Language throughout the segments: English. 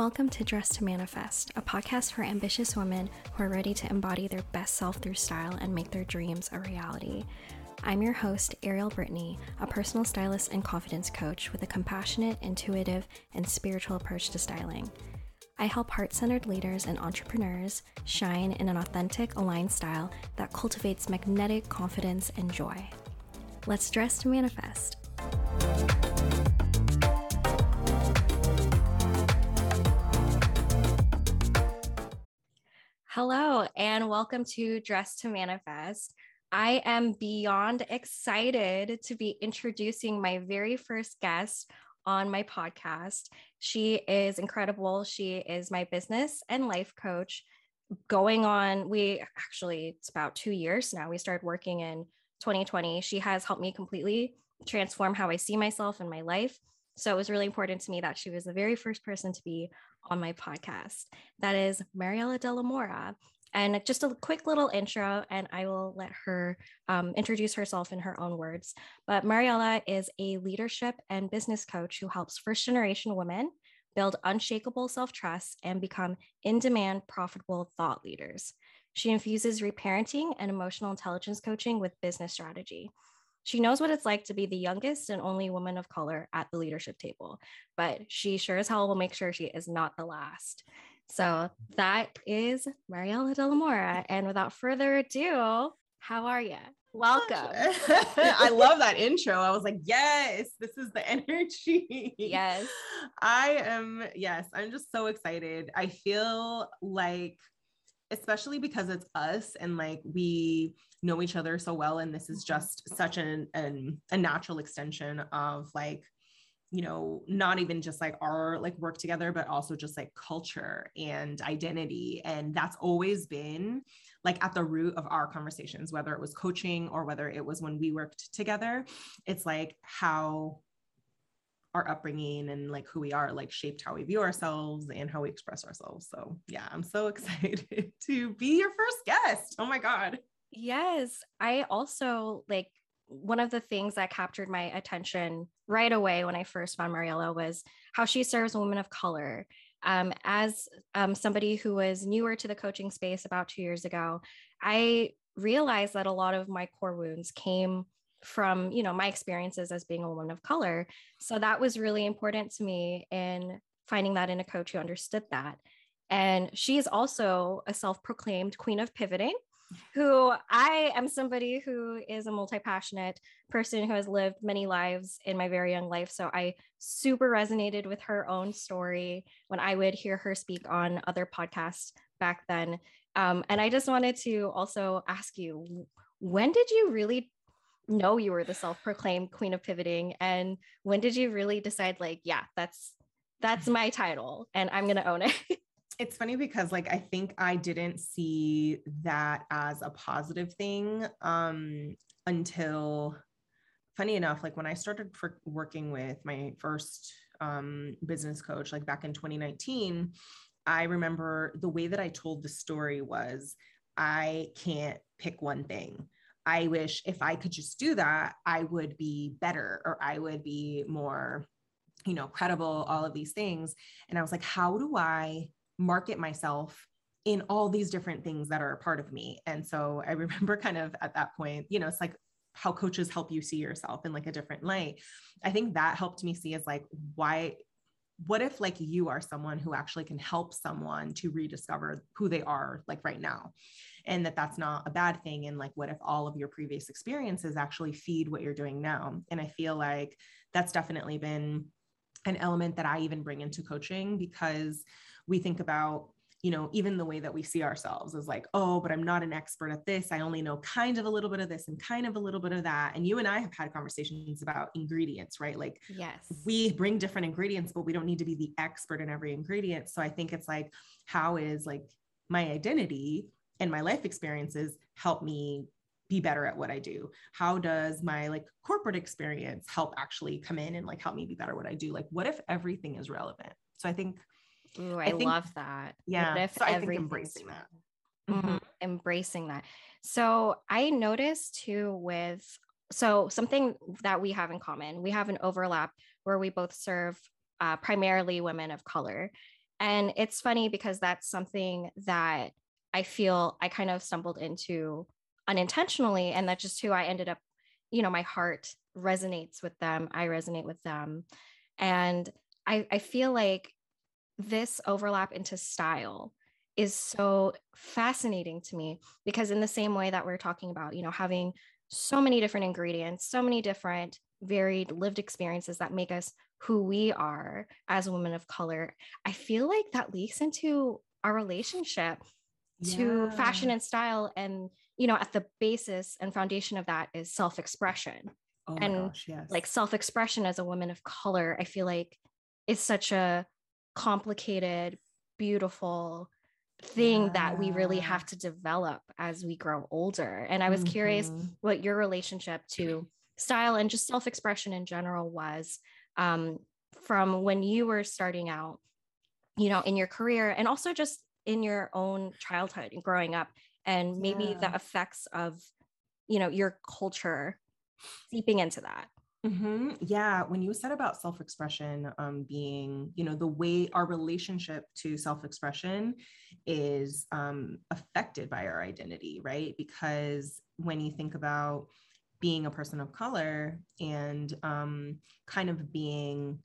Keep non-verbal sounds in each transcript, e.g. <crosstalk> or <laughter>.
Welcome to Dress to Manifest, a podcast for ambitious women who are ready to embody their best self through style and make their dreams a reality. I'm your host, Ariel Brittany, a personal stylist and confidence coach with a compassionate, intuitive, and spiritual approach to styling. I help heart centered leaders and entrepreneurs shine in an authentic, aligned style that cultivates magnetic confidence and joy. Let's dress to manifest. Hello, and welcome to Dress to Manifest. I am beyond excited to be introducing my very first guest on my podcast. She is incredible. She is my business and life coach. Going on, we actually, it's about two years now. We started working in 2020. She has helped me completely transform how I see myself and my life. So it was really important to me that she was the very first person to be on my podcast. That is Mariela de la Mora. And just a quick little intro, and I will let her um, introduce herself in her own words. But Mariela is a leadership and business coach who helps first generation women build unshakable self trust and become in demand, profitable thought leaders. She infuses reparenting and emotional intelligence coaching with business strategy. She knows what it's like to be the youngest and only woman of color at the leadership table, but she sure as hell will make sure she is not the last. So that is Mariela de la Mora. And without further ado, how are you? Welcome. <laughs> I love that intro. I was like, yes, this is the <laughs> energy. Yes. I am, yes, I'm just so excited. I feel like, especially because it's us and like we know each other so well, and this is just such an, an a natural extension of like you know not even just like our like work together but also just like culture and identity. And that's always been like at the root of our conversations whether it was coaching or whether it was when we worked together. It's like how our upbringing and like who we are like shaped how we view ourselves and how we express ourselves. So yeah i'm so <laughs> excited to be your first guest. Oh my god yes i also like one of the things that captured my attention right away when I first found Mariela was how she serves women of color. Um, as um, somebody who was newer to the coaching space about two years ago, I realized that a lot of my core wounds came from you know my experiences as being a woman of color. So that was really important to me in finding that in a coach who understood that. And she is also a self-proclaimed queen of pivoting who I am somebody who is a multi passionate person who has lived many lives in my very young life. So I super resonated with her own story when I would hear her speak on other podcasts back then. Um, and I just wanted to also ask you when did you really know you were the self proclaimed queen of pivoting? And when did you really decide, like, yeah, that's that's my title and I'm going to own it? <laughs> it's funny because like I think I didn't see that as a positive thing um, until funny enough like when I started for working with my first um, business coach like back in 2019 I remember the way that I told the story was I can't pick one thing. I wish if I could just do that, I would be better or I would be more, you know, credible, all of these things. And I was like, how do I market myself in all these different things that are a part of me. And so I <laughs> remember kind of at that point, you know, it's like how coaches help you see yourself in like a different light. I think that helped me see as like why what if like you are someone who actually can help someone to rediscover who they are like right now and that that's not a bad thing and like what if all of your previous experiences actually feed what you're doing now and i feel like that's definitely been an element that I even bring into coaching because we think about you know, even the way that we see ourselves is like, oh, but I'm not an expert at this. I only know kind of a little bit of this and kind of a little bit of that. And you and I have had conversations about ingredients, right? Like, yes, we bring different ingredients, but we don't need to be the expert in every ingredient. So I think it's like, how is like my identity and my life experiences help me be better at what I do? How does my like corporate experience help actually come in and like help me be better at what I do? Like, what if everything is relevant? So I think, Ooh, I, I think, love that. Yeah. What if so I think embracing that. Mm-hmm. Mm-hmm. Embracing that. So I noticed too with so something that we have in common, we have an overlap where we both serve uh, primarily women of color. And it's funny because that's something that I feel I kind of stumbled into unintentionally. And that's just who I ended up, you know, my heart resonates with them. I resonate with them. And I, I feel like this overlap into style is so fascinating to me because in the same way that we're talking about you know having so many different ingredients so many different varied lived experiences that make us who we are as women of color i feel like that leaks into our relationship yeah. to fashion and style and you know at the basis and foundation of that is self-expression oh and gosh, yes. like self-expression as a woman of color i feel like is such a complicated beautiful thing yeah. that we really have to develop as we grow older. And I was mm-hmm. curious what your relationship to style and just self expression in general was um, from when you were starting out, you know, in your career and also just in your own childhood and growing up, and maybe yeah. the effects of, you know, your culture seeping into that. Mm-hmm. Yeah, when you said about self-expression um, being, you know, the way our relationship to self-expression is um, affected by our identity, right? Because when you think about being a person of color and um, kind of being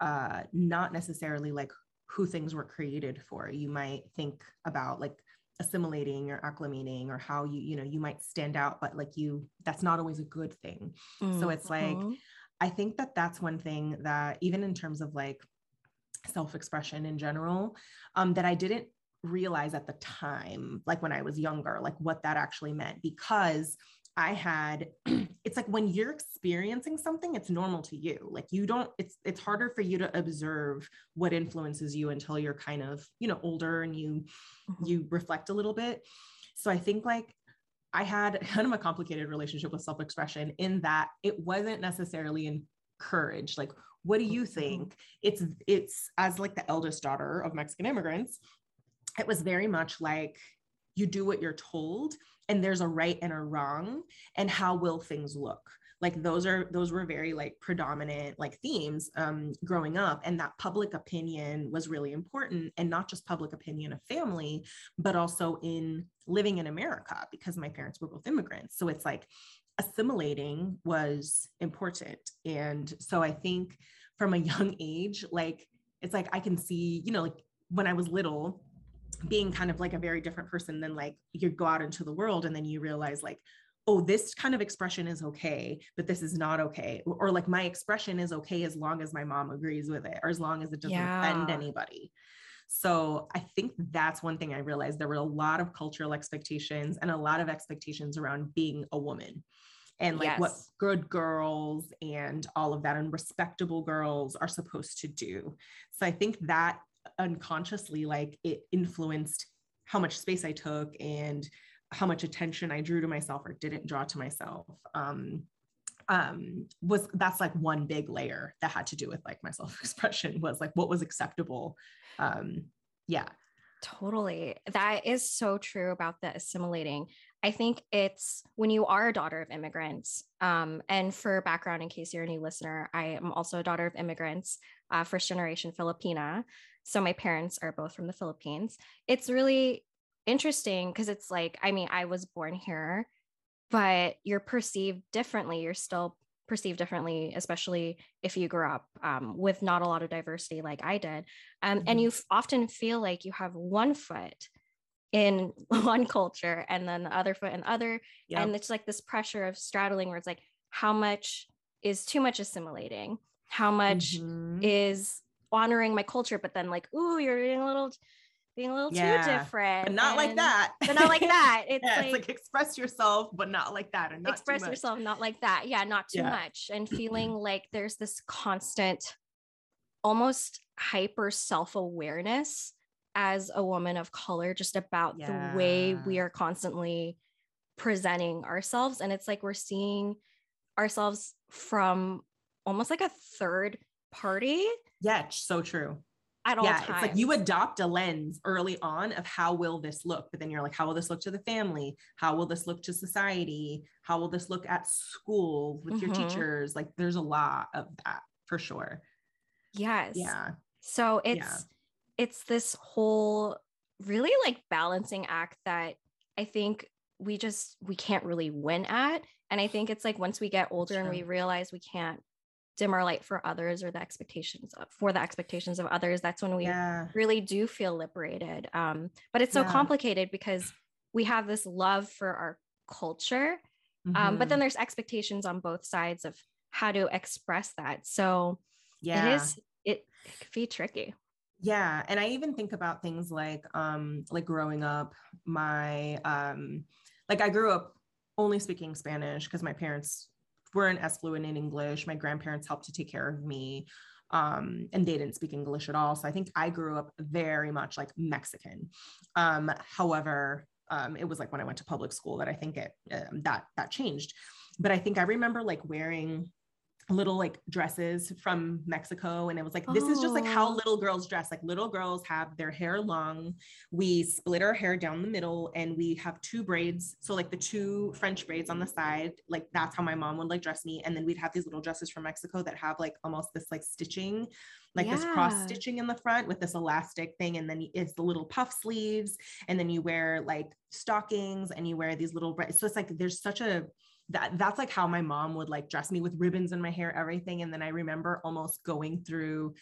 uh, not necessarily like who things were created for, you might think about like assimilating or acclimating or how you you know you might stand out but like you that's not always a good thing mm-hmm. so it's like mm-hmm. i think that that's one thing that even in terms of like self-expression in general um that i didn't realize at the time like when i was younger like what that actually meant because I had <clears throat> it's like when you're experiencing something it's normal to you like you don't it's it's harder for you to observe what influences you until you're kind of you know older and you mm-hmm. you reflect a little bit so I think like I had <laughs> kind of a complicated relationship with self-expression in that it wasn't necessarily encouraged like what do you mm-hmm. think it's it's as like the eldest daughter of Mexican immigrants it was very much like you do what you're told and there's a right and a wrong and how will things look? Like those are those were very like predominant like themes um, growing up and that public opinion was really important and not just public opinion of family but also in living in america because my parents were both immigrants. So it's like assimilating was important. And so i think from a young age like it's like i can see you know like when i was little being kind of like a very different person than like you go out into the world and then you realize like oh this kind of expression is okay but this is not okay or, like my expression is okay as long as my mom agrees with it or as long as it doesn't yeah. offend anybody so i think that's one thing i realized there were a lot of cultural expectations and a lot of expectations around being a woman and like yes. what good girls and all of that and respectable girls are supposed to do so i think that unconsciously like it influenced how much space I took and how much attention I drew to myself or didn't draw to myself. Um, um, was that's like one big layer that had to do with like my self-expression <laughs> was like what was acceptable. Um, yeah. Totally. That is so true about the assimilating. I think it's when you are a daughter of immigrants. Um, and for background, in case you're a new listener, I am also a daughter of immigrants, uh, first generation Filipina. So my parents are both from the Philippines. It's really interesting because it's like, I mean, I was born here, but you're perceived differently. You're still perceived differently, especially if you grew up um, with not a lot of diversity like I did. Um, mm-hmm. And you f- often feel like you have one foot in <laughs> one culture and then the other foot in other. Yep. And it's like this pressure of straddling where it's like, how much is too much assimilating? How much mm-hmm. is honoring my culture, but then like, ooh, you're being a little being a little yeah, too different. But not and, like that. But not like <laughs> that. It's, yeah, like, it's like express yourself, but not like that. And express yourself, not like that. Yeah, not too yeah. much. And feeling like there's this constant, almost hyper self-awareness as a woman of color, just about the way we are constantly presenting ourselves. And it's like we're seeing ourselves from almost like a third party yeah, so true. At all yeah, times. it's like you adopt a lens early on of how will this look, but then you're like, how will this look to the family? How will this look to society? How will this look at school with mm-hmm. your teachers? Like, there's a lot of that for sure. Yes. Yeah. So it's yeah. it's this whole really like balancing act that I think we just we can't really win at. And I think it's like once we get older and we realize we can't dim our light for others or the expectations of, for the expectations of others, that's when we yeah. really do feel liberated. Um, but it's so yeah. complicated because we have this love for our culture, mm-hmm. um, but then mm-hmm. there's expectations on both sides of how to express that. So yeah, it is it, it could be tricky yeah and i even think about things like um like growing up my um like i grew up only speaking spanish because my parents weren't as fluent in english. My grandparents helped to take care of me um, and they didn't speak english at all. So i think i grew up very much like mexican. Um, however um, it was like when i went to public school that i think it um, that that changed. But i think i remember like wearing little like dresses from Mexico. And it was like, this oh. is just like how oh. little girls dress. Like little girls have their hair long. We split our hair down the middle and we have two braids. So like the two French braids on the side, like that's how my mom would like dress me. And then we'd have these little dresses from Mexico that have like almost this like stitching, like yeah. this cross stitching in the front with this elastic thing. And then it's the little puff sleeves. And then you wear like stockings and you wear these little, so it's like, there's such a, that that's like how my mom would like dress me with ribbons in my hair everything and then i remember almost going through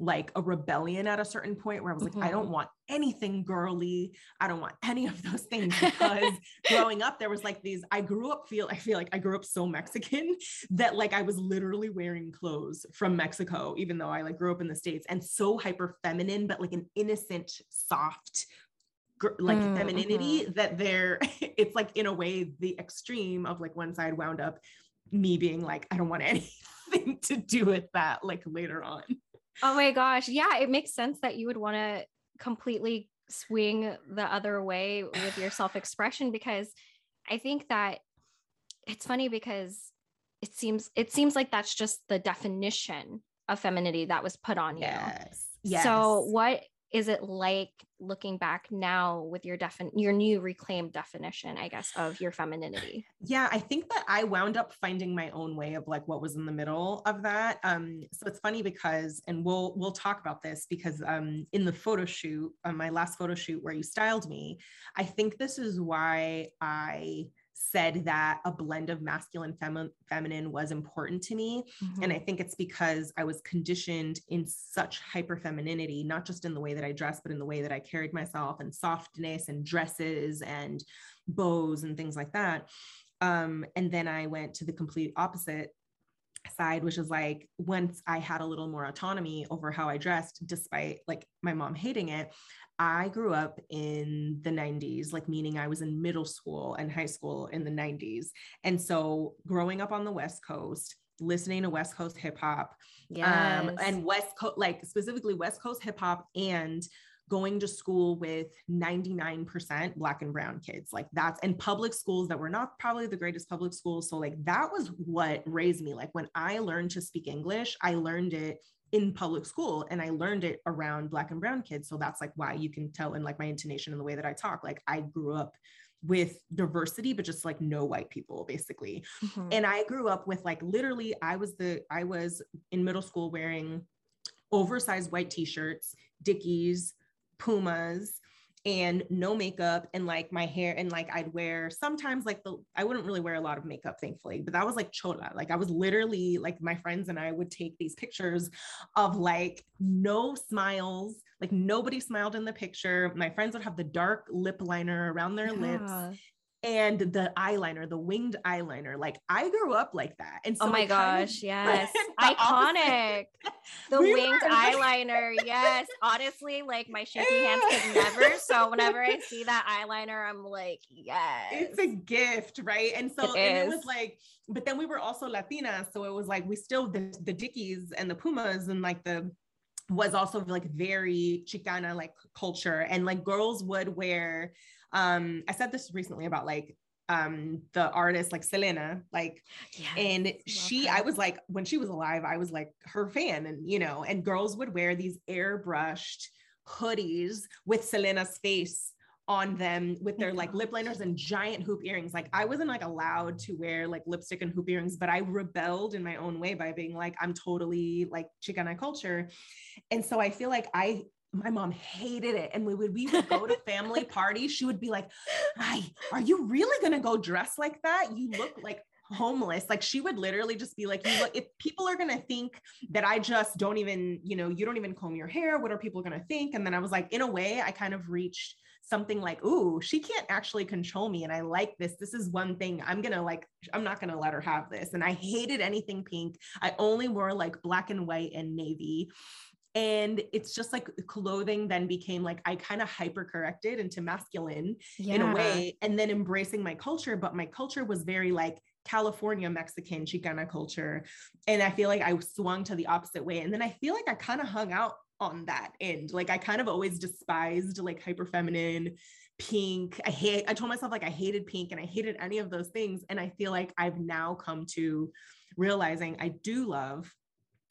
like a rebellion at a certain point where I was like, mm-hmm. I don't mm-hmm. want anything girly. I don't want any of those things <laughs> because growing up, there was like these, I grew up feel, I feel like I grew up so Mexican <laughs> that like I was literally wearing clothes from Mexico, even though I like grew up in the States and so hyper feminine, but like an innocent, soft, like mm, femininity mm-hmm. that they're <laughs> it's like in a way the extreme of like one side wound up me being like i don't want <laughs> anything to do with that like later on oh my gosh yeah it makes sense that you would want to completely swing the other way with your <sighs> self-expression because i think that it's funny because it seems it seems like that's just the definition of femininity that was put on you yes Yes. So what is it like looking back now with your defin your new reclaimed definition i guess of your femininity? Yeah i think that i wound up finding my own way of like what was in the middle of that. Um so it's funny because and we'll we'll talk about this because um in the photo shoot uh, my last photo shoot where you styled me i think this is why i said that a blend of masculine fem- feminine was important to me mm-hmm. and i think it's because i was conditioned in such hyper femininity not just in the way that i dress but in the way that i carried myself and softness and dresses and bows and things like that um, and then i went to the complete opposite side which is like once i had a little more autonomy over how i dressed despite like my mom hating it I grew up in the 90s, like meaning I was in middle school and high school in the 90s. And so growing up on the West Coast, listening to West Coast hip hop um, yes. um, and West Coast, like specifically West Coast hip hop and going to school with 99% black and brown kids like that's and public schools that were not probably the greatest public schools so like that was what raised me like when i learned to speak english i learned it in public school and I learned it around black and brown kids. So that's like why you can tell in like my intonation and the way that I talk. Like I grew up with diversity, but just like no white people basically. Mm-hmm. And I grew up with like literally, I was the, I was in middle school wearing oversized white t-shirts, Dickies, Pumas, and no makeup and like my hair and like I'd wear sometimes like the I wouldn't really wear a lot of makeup thankfully but that was like chola like I was literally like my friends and I would take these pictures of like no smiles like nobody smiled in the picture my friends would have the dark lip liner around their yeah. lips and the eyeliner, the winged eyeliner. Like I grew up like that. And oh so oh my gosh, yes. <laughs> Iconic. the <laughs> we winged were, eyeliner. yes. Honestly, like my shaky hands <laughs> could never. So whenever I see that eyeliner, I'm like, yes. It's a gift, right? And so it, and it was like, but then we were also Latina. So it was like we still the, the Dickies and the Pumas and like the was also like very Chicana like culture. And like girls would wear um i said this recently about like um the artist like selena like yes, and she her. i was like when she was alive i was like her fan and you know and girls would wear these airbrushed hoodies with selena's face on them with their like lip liners and giant hoop earrings. Like I wasn't like allowed to wear like lipstick and hoop earrings, but I rebelled in my own way by being like, I'm totally like Chicana culture. And so I feel like I my mom hated it. And we would we would go to family <laughs> parties. She would be like, Hi, are you really gonna go dress like that? You look like homeless. Like she would literally just be like, you look, if people are gonna think that I just don't even, you know, you don't even comb your hair, what are people gonna think? And then I was like, in a way, I kind of reached something like, ooh, she can't actually control me. And I like this. This is one thing I'm gonna like, I'm not gonna let her have this. And I hated anything pink. I only wore like black and white and navy and it's just like clothing then became like i kind of hyper corrected into masculine yeah. in a way and then embracing my culture but my culture was very like california mexican chicana culture and i feel like i swung to the opposite way and then i feel like i kind of hung out on that end like i kind of always despised like hyper feminine pink i hate i told myself like i hated pink and i hated any of those things and i feel like i've now come to realizing i do love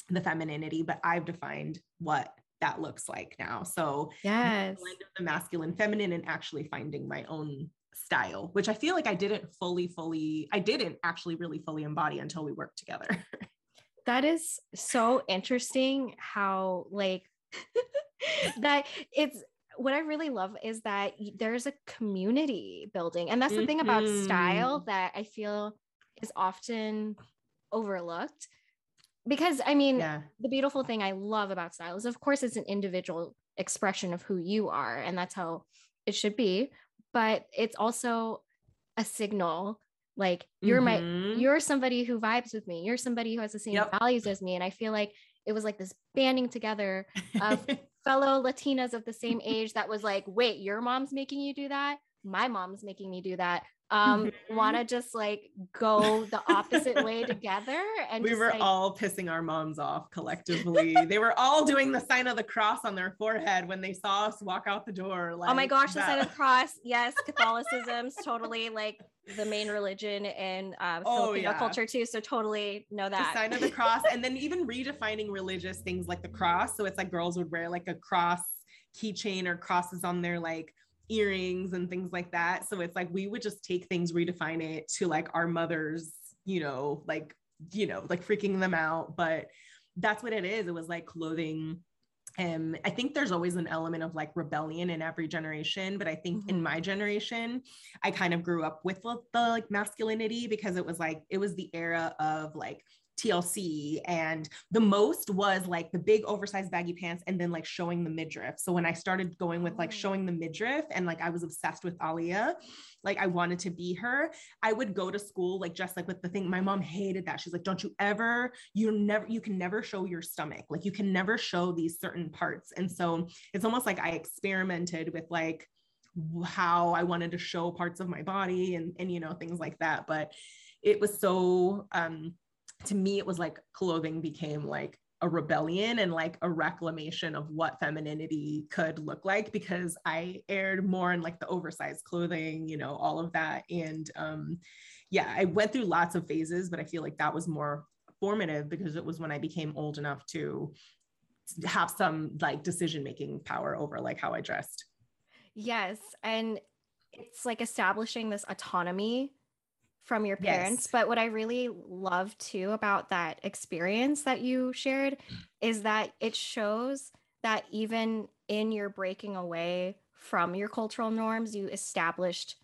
the femininity, but I've defined what that looks like now. So yes, the masculine, feminine, and actually finding my own style, which I feel like I didn't fully, fully, I didn't actually really fully embody until we worked together. <laughs> that is so interesting how like <laughs> that it's what I really love is that there's a community building. And that's the mm-hmm. thing about style mm-hmm. that I feel is often overlooked because I mean, yeah. the beautiful thing I love about style is, of course, it's an individual expression of who you are, and that's how it should be. But it's also a signal like you're mm-hmm. my you're somebody who vibes with me you're somebody who has the same yep. values as me and i feel like it was like this banding together of <laughs> fellow latinas of the same age that was like wait your mom's making you do that my mom's making me do that um mm-hmm. want to just like go the opposite way together <laughs> and we were like... all pissing our moms off collectively they were all doing the sign of the cross on their forehead when they saw us walk out the door like oh my gosh that. the sign of the cross yes catholicism's totally like the main religion in uh, oh, yeah. culture too so totally know that the sign of the cross and then even redefining religious things like the cross so it's like girls would wear like a cross keychain or crosses on their like earrings and things like that. So it's like we would just take things, redefine it to like our mothers, you know, like, you know, like freaking them out. But that's what it is. It was like clothing. And I think there's always an element of like rebellion in every generation. But I think mm-hmm. in my generation, I kind of grew up with the, the like masculinity because it was like, it was the era of like TLC and the most was like the big oversized baggy pants and then like showing the midriff. So when I started going with like oh. showing the midriff and like I was obsessed with Aaliyah, like I wanted to be her, I would go to school like just like with the thing. My mom hated that. She's like, don't you ever, you never, you can never show your stomach. Like you can never show these certain parts. And so it's almost like I experimented with like how I wanted to show parts of my body and and you know things like that. But it was so um to me it was like clothing became like a rebellion and like a reclamation of what femininity could look like because I aired more in like the oversized clothing, you know, all of that. And um, yeah, I went through lots of phases, but I feel like that was more formative because it was when I became old enough to have some like decision making power over like how I dressed. Yes. And it's like establishing this autonomy from your parents. Yes. But what I really love too about that experience that you shared is that it shows that even in your breaking away from your cultural norms, you established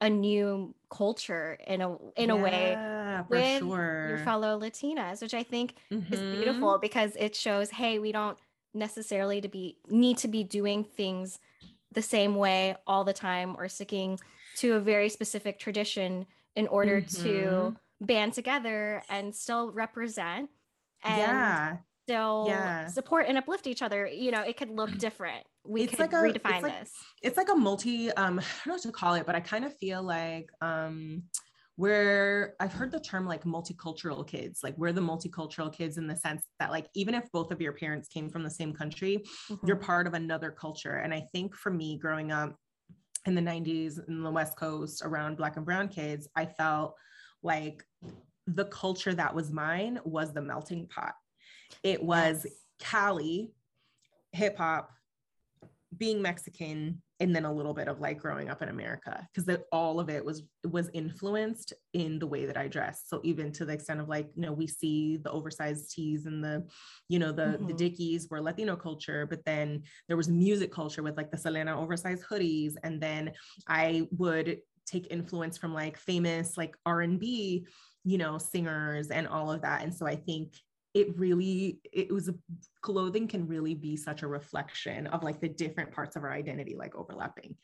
a new culture in a in yeah, a way with sure. your fellow Latinas, which I think mm-hmm. is beautiful because it shows, hey, we don't necessarily to be need to be doing things the same way all the time or sticking to a very specific tradition in order mm-hmm. to band together and still represent and yeah. still yeah. support and uplift each other. You know, it could look different. We it's could like a, redefine like, this. It's like a multi, um, <sighs> I don't know what to call it, but I kind of feel like um where I've heard the term like multicultural kids, like we're the multicultural kids in the sense that like even if both of your parents came from the same country, mm-hmm. you're part of another culture. And I think for me growing up, in the 90s in the West Coast around Black and Brown kids, I felt like the culture that was mine was the melting pot. It was Cali, hip hop, being Mexican, and then a little bit of like growing up in America because that all of it was was influenced in the way that I dress. So even to the extent of like, you know, we see the oversized tees and the, you know, the mm-hmm. the Dickies were Latino culture, but then there was music culture with like the Selena oversized hoodies. And then I would take influence from like famous like R&B, you know, singers and all of that. And so I think it really it was clothing can really be such a reflection of like the different parts of our identity like overlapping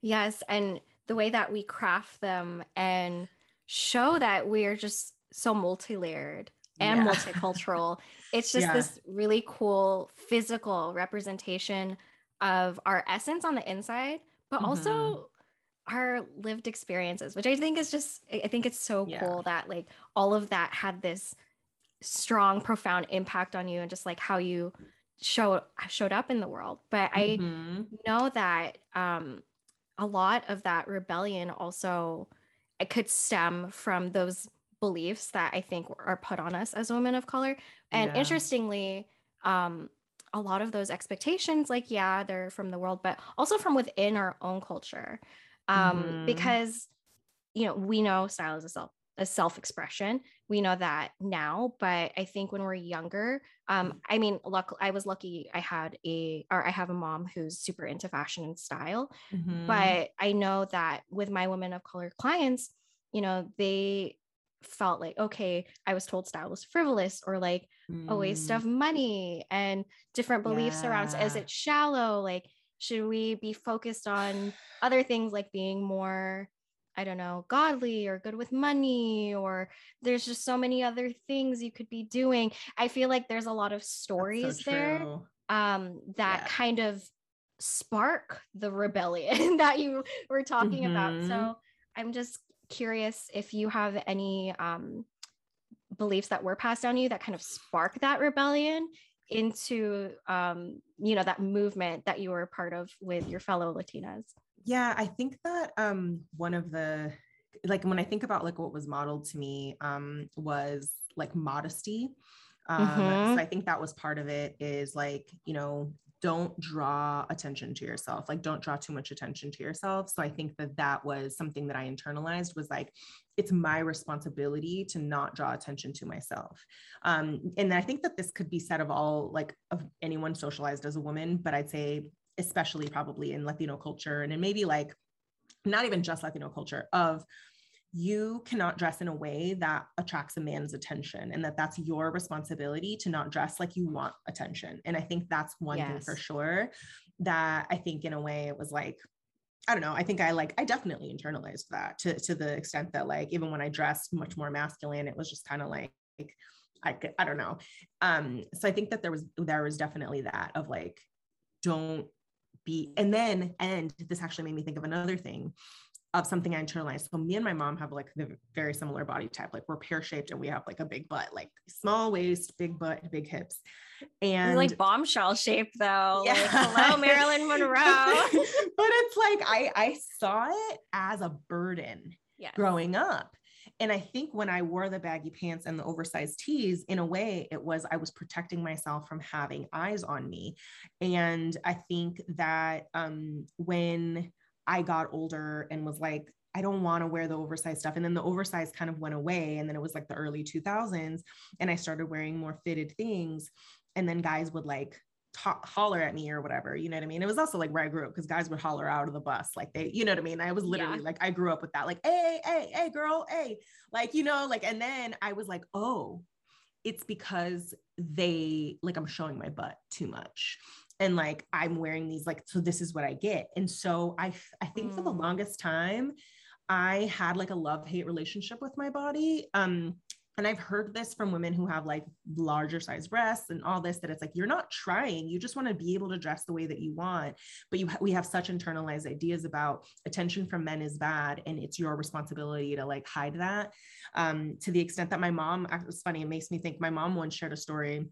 yes and the way that we craft them and show that we're just so multi-layered and yeah. multicultural <laughs> it's just yeah. this really cool physical representation of our essence on the inside but mm-hmm. also our lived experiences which i think is just i think it's so yeah. cool that like all of that had this strong profound impact on you and just like how you show showed up in the world but mm-hmm. i know that um a lot of that rebellion also it could stem from those beliefs that i think are put on us as women of color and yeah. interestingly um a lot of those expectations like yeah they're from the world but also from within our own culture um mm-hmm. because you know we know style is a self a self-expression we know that now but i think when we're younger um i mean luck i was lucky i had a or i have a mom who's super into fashion and style mm-hmm. but i know that with my women of color clients you know they felt like okay i was told style was frivolous or like mm. a waste of mm. money and different beliefs yeah. around is it shallow like should we be focused on other things like being more I don't know, godly or good with money, or there's just so many other things you could be doing. I feel like there's a lot of stories so there um, that yeah. kind of spark the rebellion <laughs> that you were talking mm-hmm. about. So I'm just curious if you have any um, beliefs that were passed down to you that kind of spark that rebellion into um, you know that movement that you were part of with your fellow latinas yeah i think that um one of the like when i think about like what was modeled to me um was like modesty. Um mm-hmm. so i think that was part of it is like you know don't draw attention to yourself like don't draw too much attention to yourself. So i think that that was something that i internalized was like it's my responsibility to not draw attention to myself. Um, and i think that this could be said of all like of anyone socialized as a woman but i'd say especially probably in Latino culture and maybe like not even just Latino culture of you cannot dress in a way that attracts a man's attention and that that's your responsibility to not dress like you want attention and i think that's one yes. thing for sure that i think in a way it was like i don't know i think i like i definitely internalized that to to the extent that like even when i dressed much more masculine it was just kind of like I, I don't know um so i think that there was there was definitely that of like don't be and then and this actually made me think of another thing of something I internalized. So me and my mom have like the very similar body type. Like we're pear shaped and we have like a big butt, like small waist, big butt, big hips. And You're like bombshell shape though. Yeah. Like, hello, Marilyn <laughs> Monroe. but it's like I I saw it as a burden yes. growing up. And I think when I wore the baggy pants and the oversized tees, in a way, it was I was protecting myself from having eyes on me. And I think that um, when I got older and was like, I don't want to wear the oversized stuff. And then the oversized kind of went away. And then it was like the early 2000s. And I started wearing more fitted things. And then guys would like holler at me or whatever. You know what I mean? It was also like where I grew up because guys would holler out of the bus. Like they, you know what I mean? I was literally yeah. like, I grew up with that. Like, hey, hey, hey, girl, hey. Like, you know, like, and then I was like, oh, it's because they, like, I'm showing my butt too much. And like, I'm wearing these, like, so this is what I get. And so I, I think mm. for the mm. longest time, I had like a love hate relationship with my body. Um, and I've heard this from women who have like larger size breasts and all this that it's like you're not trying. You just want to be able to dress the way that you want. But you ha- we have such internalized ideas about attention from men is bad and it's your responsibility to like hide that. Um, to the extent that my mom it's funny it makes me think my mom once shared a story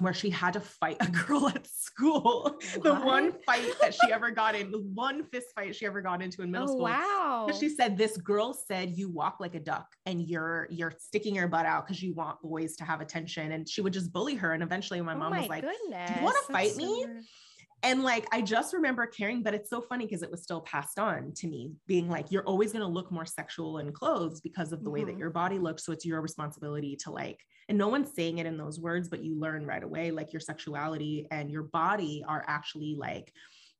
where she had to fight a <laughs> girl at school. What? The one fight that she ever got in, the one fist fight she ever got into in middle oh, school. Wow. She said this girl said you walk like a duck and you're you're sticking your butt out because you want boys to have attention. And she would just bully her. And eventually my oh mom my was like, goodness. Do you want to fight me? And like I just remember caring, but it's so funny because it was still passed on to me, being like, you're always going to look more sexual in clothes because of the mm-hmm. way that mm-hmm. your body looks. So it's your responsibility to like, and no one's saying it in those words, but you learn right away, like your sexuality and your body are actually like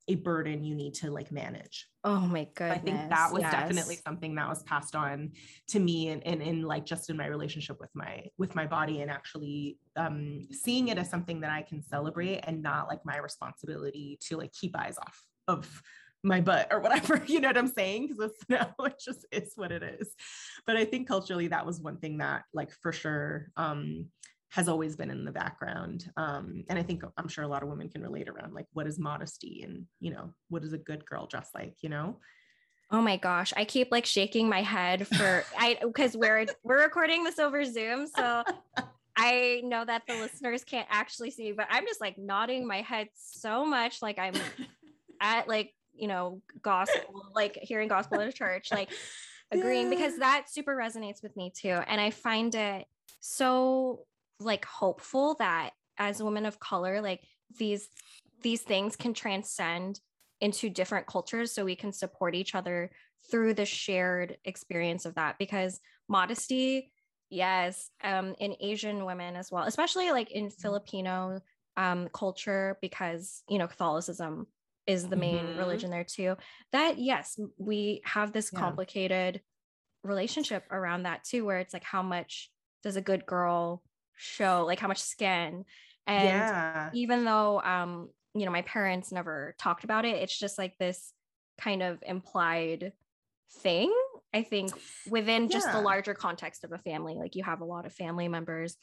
a burden you need to like manage. Oh my goodness. I think that was yes. definitely something that was passed on to me and, and in like just in my relationship with my with my body and actually um seeing it as something that I can celebrate and not like my responsibility to like keep eyes off of my butt or whatever, <laughs> you know what I'm saying? Because it's <laughs> now it just is what it is. But I think culturally that was one thing that like for sure um has always been in the background. Um, and I think I'm sure a lot of women can relate around like what is modesty and you know what is a good girl dress like, you know? Oh my gosh, I keep like shaking my head for <laughs> I because we're we're recording this over Zoom, so <laughs> I know that the listeners can't actually see, but I'm just like nodding my head so much, like I'm at like you know gospel, like hearing gospel at a church, like agreeing because <laughs> that super resonates with me too, and I find it so like hopeful that as women of color like these these things can transcend into different cultures so we can support each other through the shared experience of that because modesty yes um in asian women as well especially like in mm-hmm. filipino um culture because you know catholicism is the main mm-hmm. religion there too that yes we have this yeah. complicated relationship around that too where it's like how much does a good girl show like how much skin and yeah. even though um you know my parents never talked about it it's just like this kind of implied thing i think within just the larger context of a family like you have a lot of family members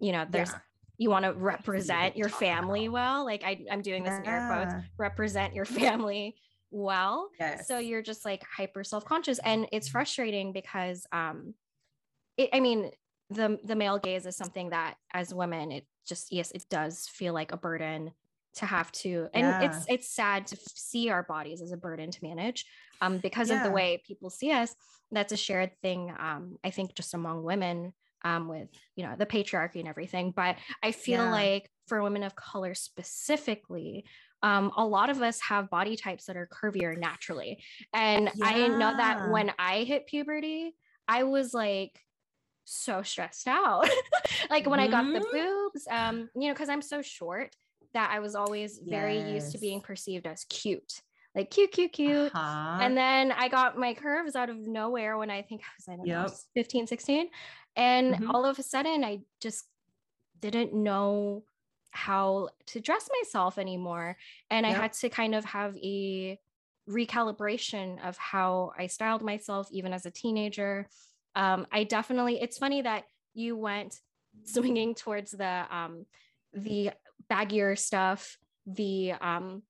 you know there's yeah. you want to represent your family well like I, i'm doing this in air quotes represent your <laughs> family well yes. so you're just like hyper self-conscious and it's frustrating because um it, i mean the the male gaze is something that as women it just yes it does feel like a burden to have to and yeah. it's it's sad to see our bodies as a burden to manage um because yeah. of the way people see us that's a shared thing um i think just among women um with you know the patriarchy and everything but i feel yeah. like for women of color specifically um, a lot of us have body types that are curvier naturally and i know that when i hit puberty i was like so stressed out. <laughs> like when mm-hmm. I got the mm-hmm. boobs, um, you know, because I'm so short that I was always very yes. used to being perceived as cute. Like cute, cute, cute. Uh-huh. And then I got my curves out of nowhere when I think I was, I don't yep. know, 15, 16. And mm-hmm. all of a sudden I just didn't know how to dress myself anymore. And yep. I had to kind of have a recalibration of how I styled myself even as a teenager um, I definitely, it's funny that you went swinging towards the, um, the baggier stuff, the, um,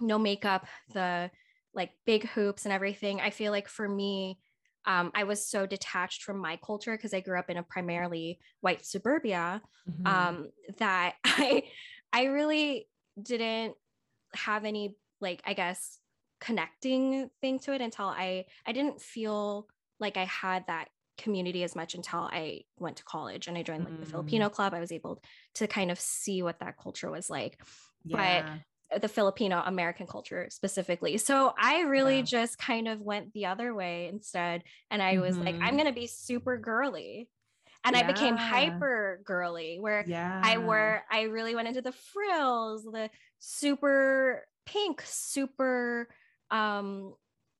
no makeup, the like big hoops and everything. I feel like for me, um, I was so detached from my culture because I grew up in a primarily white suburbia mm-hmm. um, that <laughs> I I really didn't have any like I guess connecting thing to it until I I didn't feel like I had that community as much until I went to college and I joined like mm. the Filipino club. I was able to kind of see what that culture was like. Yeah. But the Filipino American culture specifically. So I really yeah. just kind of went the other way instead. And I was mm-hmm. like, I'm mm-hmm. going to be super girly. And yeah. I became hyper girly where yeah. I wore, I really went into the frills, the super pink, super um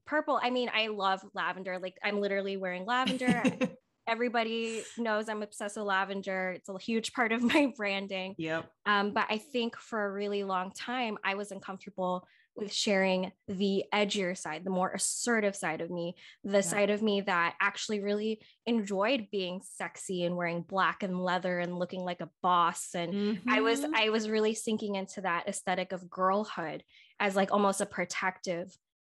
purple. I mean, I love lavender. Like I'm literally wearing lavender. <laughs> Everybody knows I'm obsessed with lavender. It's a huge part of my branding. Yep. Um, but I think for a really long time, I was uncomfortable with sharing the edgier side, the more assertive side of me, the yeah. side of me that actually really enjoyed being sexy and wearing black and leather and looking like a boss. And mm-hmm. I was, mm-hmm. I was really sinking into that aesthetic of girlhood as like almost a protective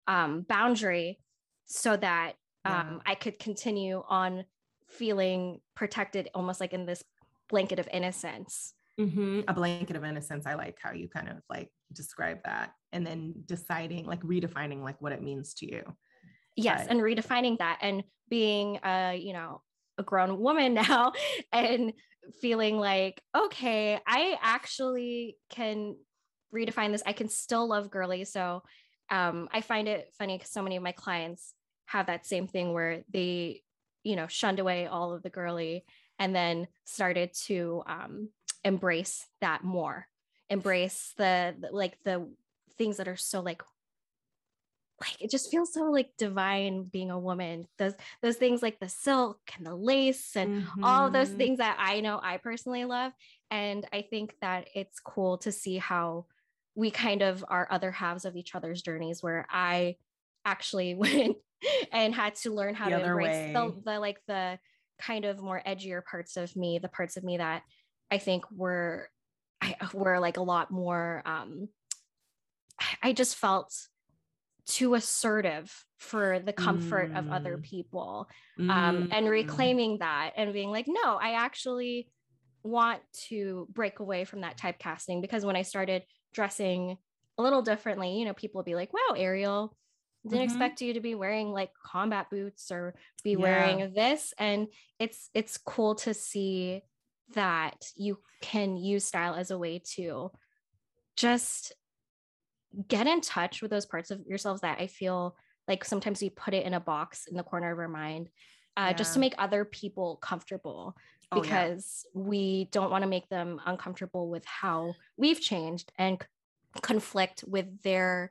um, boundary so that um. I could continue on feeling protected, almost like in this blanket of innocence. Mm-hmm. A blanket of innocence. I like how you kind of like describe that, and then deciding, like redefining, like what it means to you. Yes, but- and redefining that, and being a you know a grown woman <laughs> now, and feeling like okay, I actually can redefine this. I can still love girly. So um, I find it funny because so many of my clients have that same thing where they, you know, shunned away all of the girly and then started to um, embrace that more, embrace the, the like the things that are so like like it just feels so like divine being a woman those those things like the silk and the lace and mm-hmm. all those things that i know i personally love and i think that it's cool to see how we kind of are other halves of each other's journeys where i actually <laughs> went and had to learn how the to embrace the, the like the kind of more edgier parts of me the parts of me that i think were I, were like a lot more um i just felt too assertive for the comfort mm. of other mm. people um, mm. and reclaiming that and being like no i actually want to break away from that typecasting because when i started dressing a little differently you know people would be like wow ariel didn't mm-hmm. expect you to be wearing like combat boots or be yeah. wearing this and it's it's cool to see that you can use style as a way to just get in touch with those parts of yourselves that I feel like sometimes we put it in a box in the corner of our mind uh, yeah. just to make other people comfortable because oh, yeah. we don't want to make them uncomfortable with how we've changed and c- conflict with their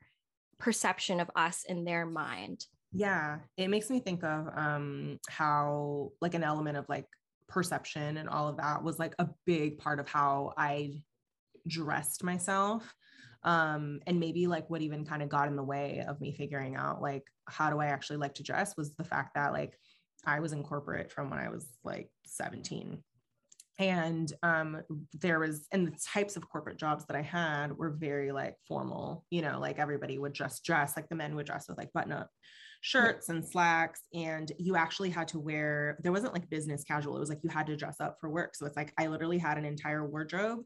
perception of us in their mind. Yeah, it makes me think of um, how, like, an element of like perception and all of that was like a big part of how I dressed myself um and maybe like what even kind of got in the way of me figuring out like how do i actually like to dress was the fact that like i was in corporate from when i was like 17 and um there was and the types of corporate jobs that i had were very like formal you know like everybody would just dress like the men would dress with like button up shirts and slacks and you actually had to wear there wasn't like business casual it was like you had to dress up for work so it's like i literally had an entire wardrobe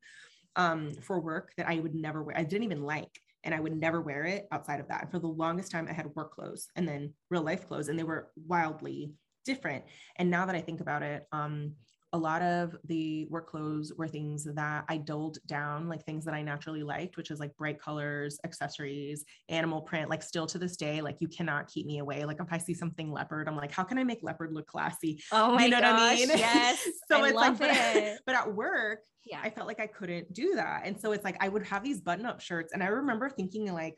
um, for work that I would never wear. I didn't even like, and I would never wear it outside of that. And for the longest time, I had work clothes and then real life clothes, and they were wildly different. And now that I think about it, um, a lot of the work clothes were things that I dulled down, like things that I naturally liked, which is like bright colors, accessories, animal print. Like, still to this day, like you cannot keep me away. Like, if I see something leopard, I'm like, how can I make leopard look classy? Oh my you know gosh, what I mean? <laughs> Yes. so I it's like, it. But, at work, yeah, I felt like I couldn't do that. And so it's like I would have these button up shirts. And I remember thinking, like,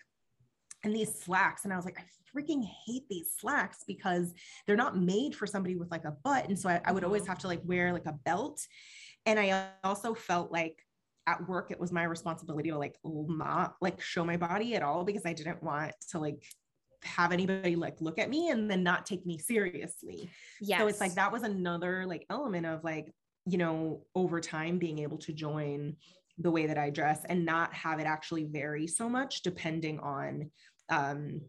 and these slacks. And I was like, I freaking hate these slacks because they're not made for somebody with like a butt. And so I, I would always mm-hmm. have to like wear like a belt. And I also felt like at work, it was my responsibility to like not like show my body at all because I didn't want to like have anybody like look at me and then not take me seriously. Yeah. So it's like that was another like element of like, you know, over time being able to join the way that I dress and not have it actually vary so much depending on um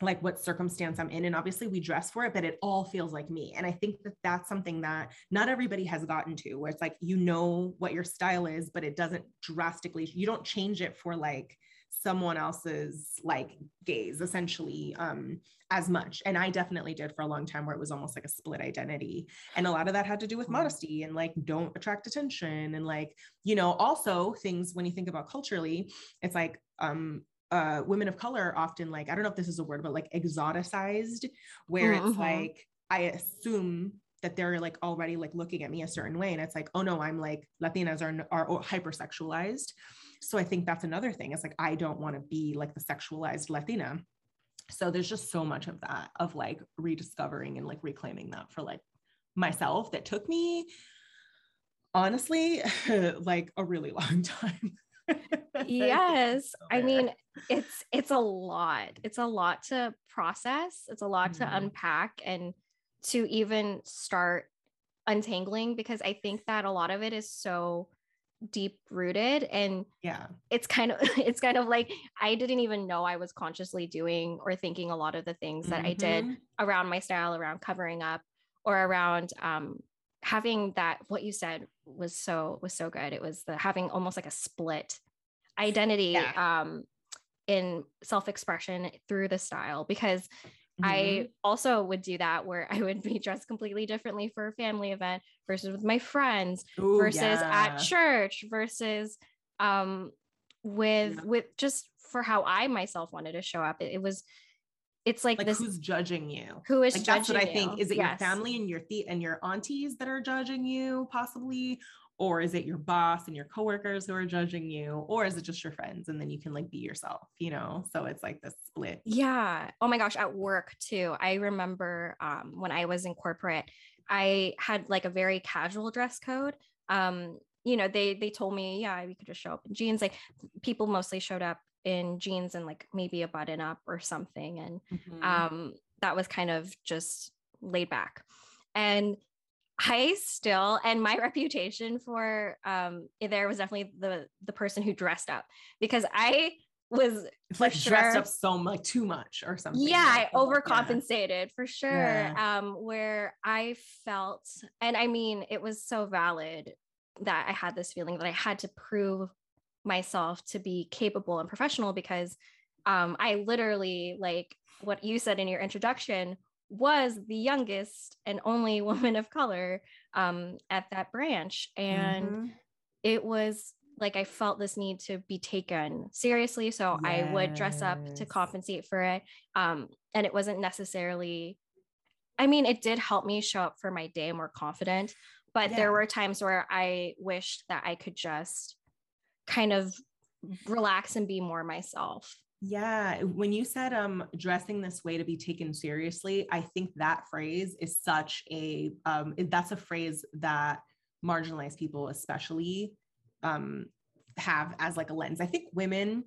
like what circumstance I'm in. And obviously we dress for it, but it all feels like me. And I think that that's something that not everybody has gotten to where it's like, you know what your style is, but it doesn't drastically, you don't change it for like someone else's like gaze essentially um as much and i definitely did for a long time where it was almost like a split identity and a lot of that had to do with mm-hmm. modesty and like don't attract attention and like you know also things when you think about culturally it's like um uh, women of color often like I don't know if this is a word, but like exoticized, where mm-hmm. it's like I assume that they're like already like looking at me a certain way, and it's like oh no, I'm like Latinas are are hypersexualized. So I think that's another thing. It's like I don't want to be like the sexualized Latina. So there's just so much of that of like rediscovering and like reclaiming that for like myself that took me honestly <laughs> like a really <laughs> long time <laughs> yes i mean it's it's a lot it's a lot to process it's a lot mm-hmm. to unpack and to even start untangling because i think that a lot of it is so deep rooted and yeah it's kind of <laughs> it's kind of like i didn't even know i was consciously doing or thinking a lot of the things that mm-hmm. i did mm-hmm. around my style around covering up or around um having that what you said was so was so good it was the having almost like a split identity yeah. um in self-expression through the style because mm-hmm. I also would do that where I would be dressed completely differently for a family event versus with my friends Ooh, versus yeah. at church versus um with Yeah. with just for how I myself wanted to show up. It, it was it's like, Like this who's judging you? who is Like that's what I judging think. Is it your family and your the- and your aunties that are judging you possibly? Or is it your boss and your coworkers who are judging you? Or is it just your friends? And then you can like be yourself, you know? So it's like this split. Yeah. Oh my gosh, at work too. I remember um, when I was in corporate, I had like a very casual dress code. Um, you know, they they told me, yeah, we could just show up in jeans. Like people mostly showed up in jeans and like maybe a button up or something. And Mhm. um, that was kind of just laid back. And I still, and my <laughs> reputation for um, there was definitely the the person who dressed up because I was it's like dressed up so much too much or something. yeah i like, yeah. overcompensated for sure Yeah. um where i felt and i mean it was so valid that i had this feeling that i had to prove myself to be capable and professional because um i literally like what you said in your introduction was the youngest and only <laughs> woman of color um at that branch and Mhm. it was like I felt this need to be taken seriously. So I would dress up to compensate for it. Um, and it wasn't necessarily, I mean, it did help me show up for my day more confident, but Yeah. there were times where I wished that I could just kind of relax and be more myself. Yeah, when you said um dressing this way to be taken seriously, I think that phrase is such a um that's a phrase that marginalized people especially um have as like a lens. I think women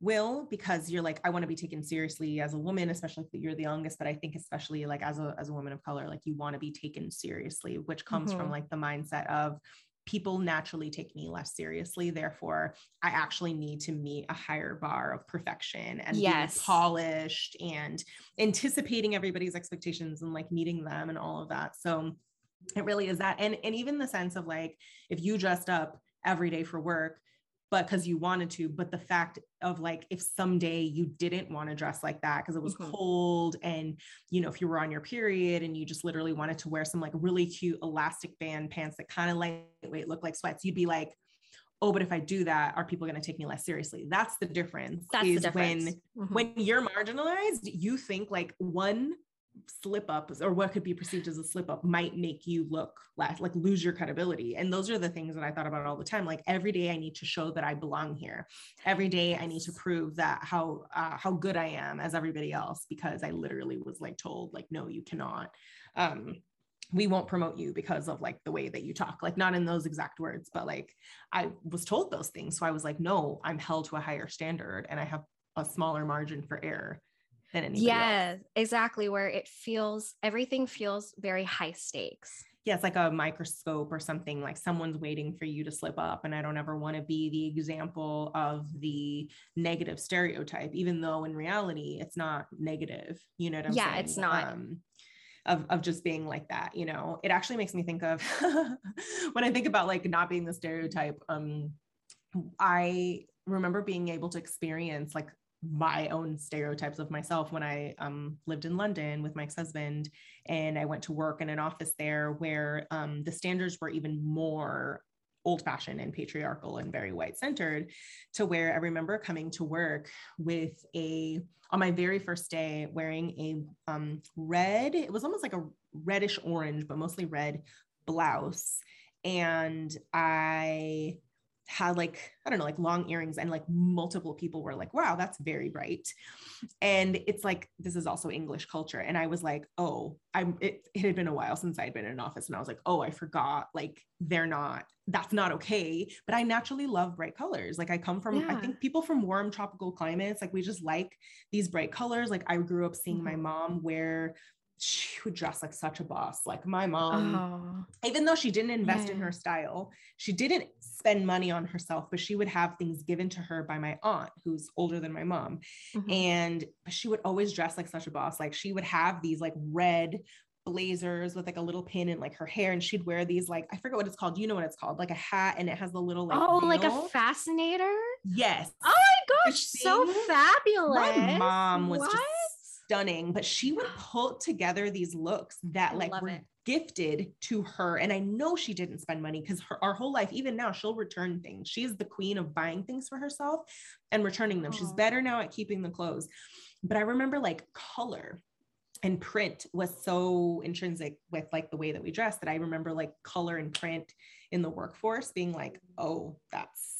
will because you're like I want to be taken seriously as a woman, especially if you're the youngest, but I think especially like as a as a woman of color, like you want to be taken seriously, which comes from Mhm. like the mindset of people naturally take me less seriously. Therefore, I actually need to meet a higher bar of perfection and Yes. polished and anticipating everybody's expectations and like meeting them and all of that. So it really is that. And and even the sense of like if you dressed up every day for work, but because you wanted to, but the fact of like if someday you didn't want to dress like that because it was Mhm. cold and you know if you were on your period and you just literally wanted to wear some like really cute elastic band pants that kind of lightweight look like sweats, you'd be like, oh, but if I do that, are people going to take me less seriously? That's the difference. That's the difference. when Mhm. when you're marginalized, you think like one slip up or what could be perceived as a slip up might make you look less like lose your credibility. And those are the things that I thought about all the time. Like every day I need to show that I belong here. Every day I need to prove that how uh, how good I am as everybody else because I literally was like told like no you cannot. Um we won't promote you because of like the way that you talk like not in those exact words but like I was told those things so I was like no I'm held to a higher standard and I have a smaller margin for error than anybody else. yeah, exactly. Where it feels, everything feels very high stakes. yeah, it's like a microscope or something like someone's waiting for you to slip up. And I don't ever want to be the example of the negative stereotype, even though in reality it's not negative. You know what I'm Yeah, saying? it's not. Um, of, of just being like that, you know, it actually makes me think of <laughs> when I think about like not being the stereotype. Um, I remember being able to experience like my own stereotypes of myself when I um, lived in London with my ex-husband and I went to work in an office there where um, the standards were even more old-fashioned and patriarchal and very white-centered to where I remember coming to work with a on my very first day wearing a um, red it was almost like a reddish orange but mostly red blouse and I had like I don't know like long earrings and like multiple people were like wow that's very bright. And it's like this is also English culture. And I was like oh I'm it, it had been a while since I'd been in an office. And I was like oh I forgot like they're not that's not okay. But I naturally love bright colors. Like I come from I think people from warm tropical climates like we just like these bright colors. Like I grew up seeing my Mhm. mom wear she would dress like such a boss like my mom oh, even though she didn't invest in her style, she didn't spend money on herself, but she would have things given to her by my aunt, who's older than my mom. mhm. And she would always dress like such a boss. Like she would have these like red blazers with like a little pin in like her hair, and she'd wear these like I forget what it's called. You know what it's called? Like a hat, and it has the little like oh, like a fascinator. yes. Oh my gosh, so fabulous. My mom was What? just stunning, but she would pull together these looks that like were it. gifted to her and i know she didn't spend money because our whole life even now she'll return things she is the queen of buying things for herself and returning them Aww. she's better now at keeping the clothes but i remember like color and print was so intrinsic with like the way that we dress that i remember like color and print in the workforce being like oh that's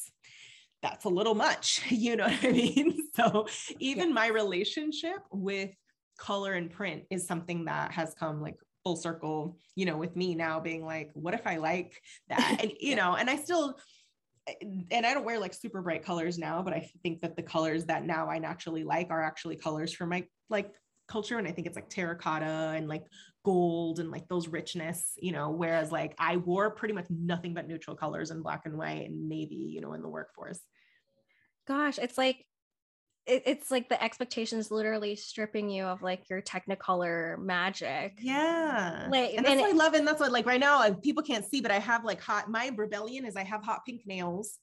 that's a little much <laughs> you know what i mean <laughs> so even my relationship with color and print is something that has come like full circle, you know, with me now being like, what if I like that? And, <laughs> you know, and I still, and I don't wear like super bright colors now, but I think that the colors that now I naturally like are actually colors for my like culture. And I think it's like terracotta and like gold and like those richness, you know, whereas like I wore pretty much nothing but neutral colors and black and white and navy, you know, in the workforce. Gosh, it's like it, it's like the expectations literally stripping you of like your technicolor magic. Yeah. Like, and that's and what I love. And that's what like right now people can't see, but I have like hot, my rebellion is I have hot pink nails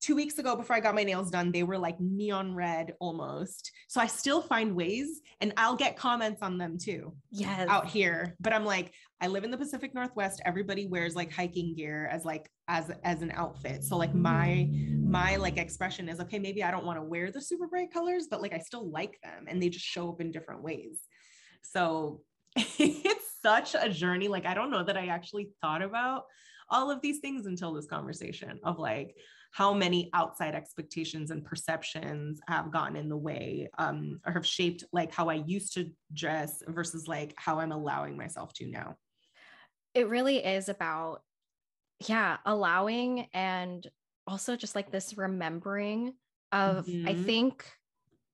two weeks ago before I got my nails done, they were like neon red almost. So I still find ways and I'll get comments on them too. Yes. Out here. But I'm like, I live in the Pacific Northwest. Everybody wears like hiking gear as like as as an outfit. So like my my like expression is okay, maybe I don't want to wear the super bright colors, but like I still like them and they just show up in different ways. So <laughs> it's such a journey. Like I don't know that I actually thought about all of these things until this conversation of like how many outside expectations and perceptions have gotten in the way um, or have shaped like how I used to dress versus like how I'm allowing myself to now. It really is about, yeah, allowing and also just like this remembering of, mm-hmm. I think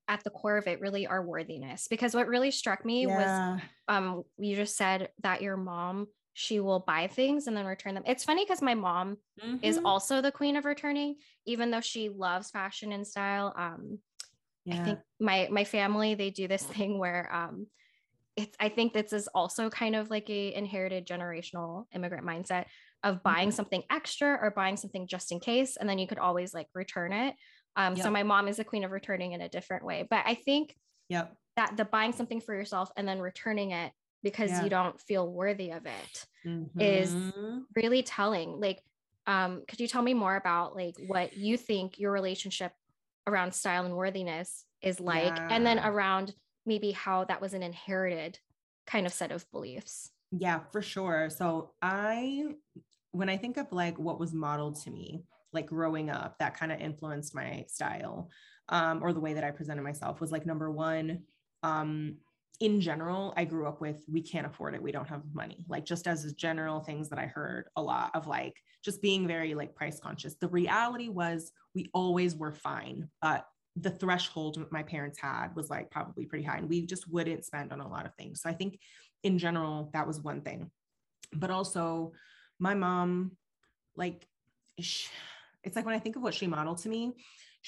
at the core of it really our worthiness because what really struck me yeah. was um you just said that your mom she will buy things and then return them. It's funny because my mom mm-hmm. is also the queen of returning, even though she loves fashion and style. Um, yeah. I think my my family they do this <laughs> thing where um, it's I think this is also kind of like a inherited generational immigrant mindset of buying mm-hmm. something extra or buying something just in case, and then you could always like return it. Um, yep. So my mom is the queen of returning in a different way, but I think yep. that the buying something for yourself and then returning it because yeah. you don't feel worthy of it mm-hmm. is really telling like um could you tell me more about like what you think your relationship around style and worthiness is like yeah. and then around maybe how that was an inherited kind of set of beliefs yeah for sure so i when i think of like what was modeled to me like growing up that kind of influenced my style um, or the way that i presented myself was like number one um, in general, I grew up with we can't afford it. We don't have money. Like just as general things that I heard a lot of like just being very like price conscious. The reality was we always were fine, but the threshold my parents had was like probably pretty high and we just wouldn't spend on a lot of things. So I think in general that was one thing. But also my mom like it's like when I think of what she modeled to me,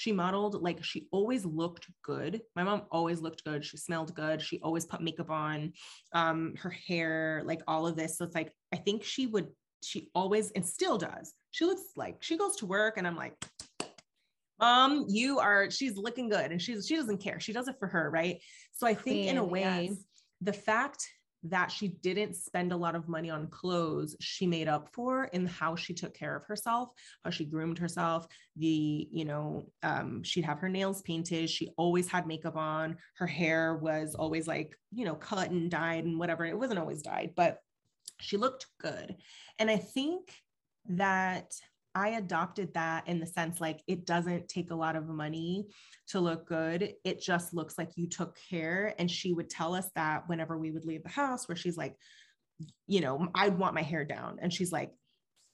she modeled like she always looked good. My mom always looked good. She smelled good. She always put makeup on, um, her hair, like all of this. So it's like, I think she would, she always and still does. She looks like she goes to work and I'm like, mom, you are, she's looking good and she's, she doesn't care. She does it for her. Right. So I think in a way, yes. the fact that she didn't spend a lot of money on clothes she made up for in how she took care of herself how she groomed herself the you know um, she'd have her nails painted she always had makeup on her hair was always like you know cut and dyed and whatever it wasn't always dyed but she looked good. And i think that I adopted that in the sense like it doesn't take a lot of money to look good. It just looks like you took care. And she would tell us that whenever we would leave the house, where she's like, you know, I'd want my hair down. And she's like,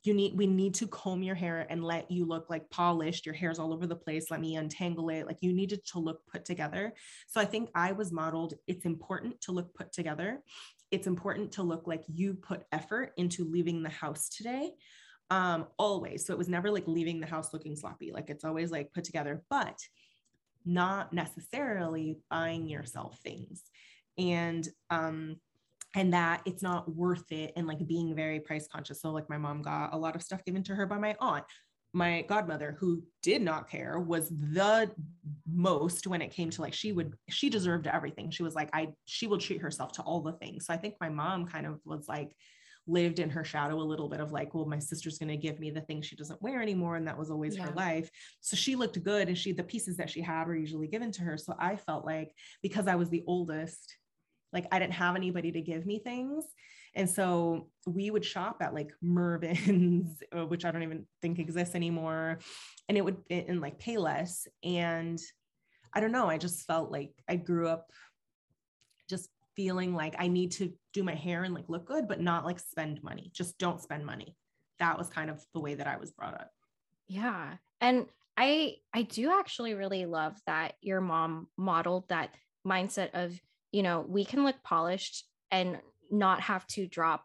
you need, we need to comb your hair and let you look like polished. Your hair's all over the place. Let me untangle it. Like you needed to look put together. So I think I was modeled. It's important to look put together. It's important to look like you put effort into leaving the house today um always. So it was never like leaving the house looking sloppy. Like it's always like put together but not necessarily buying yourself things. And um and that it's not worth it and like being very price conscious. So like my mom got a lot of stuff given to her by my aunt. My godmother who did not care was the most when it came to like she would she deserved everything. She was like i she will treat herself to all the things. So i think my mom kind of was like lived in her shadow a little bit of like, well, my sister's going to give me the thing she doesn't wear anymore. And that was always yeah. her life. So she looked good and she, the pieces that she had were usually given to her. So I felt like because I was the oldest, like I didn't have anybody to give me things. And so we would shop at like <laughs> Mervyn's, uh, which I don't even think exists anymore. And it would, and like Payless. And I don't know, I just felt like I grew up just feeling like I need to do my hair and like look good, but not like spend money. Just don't spend money. That was kind of the way that I was brought up. Yeah. And I I do actually really love that your mom modeled that mindset of, you know, we can look polished and not have to drop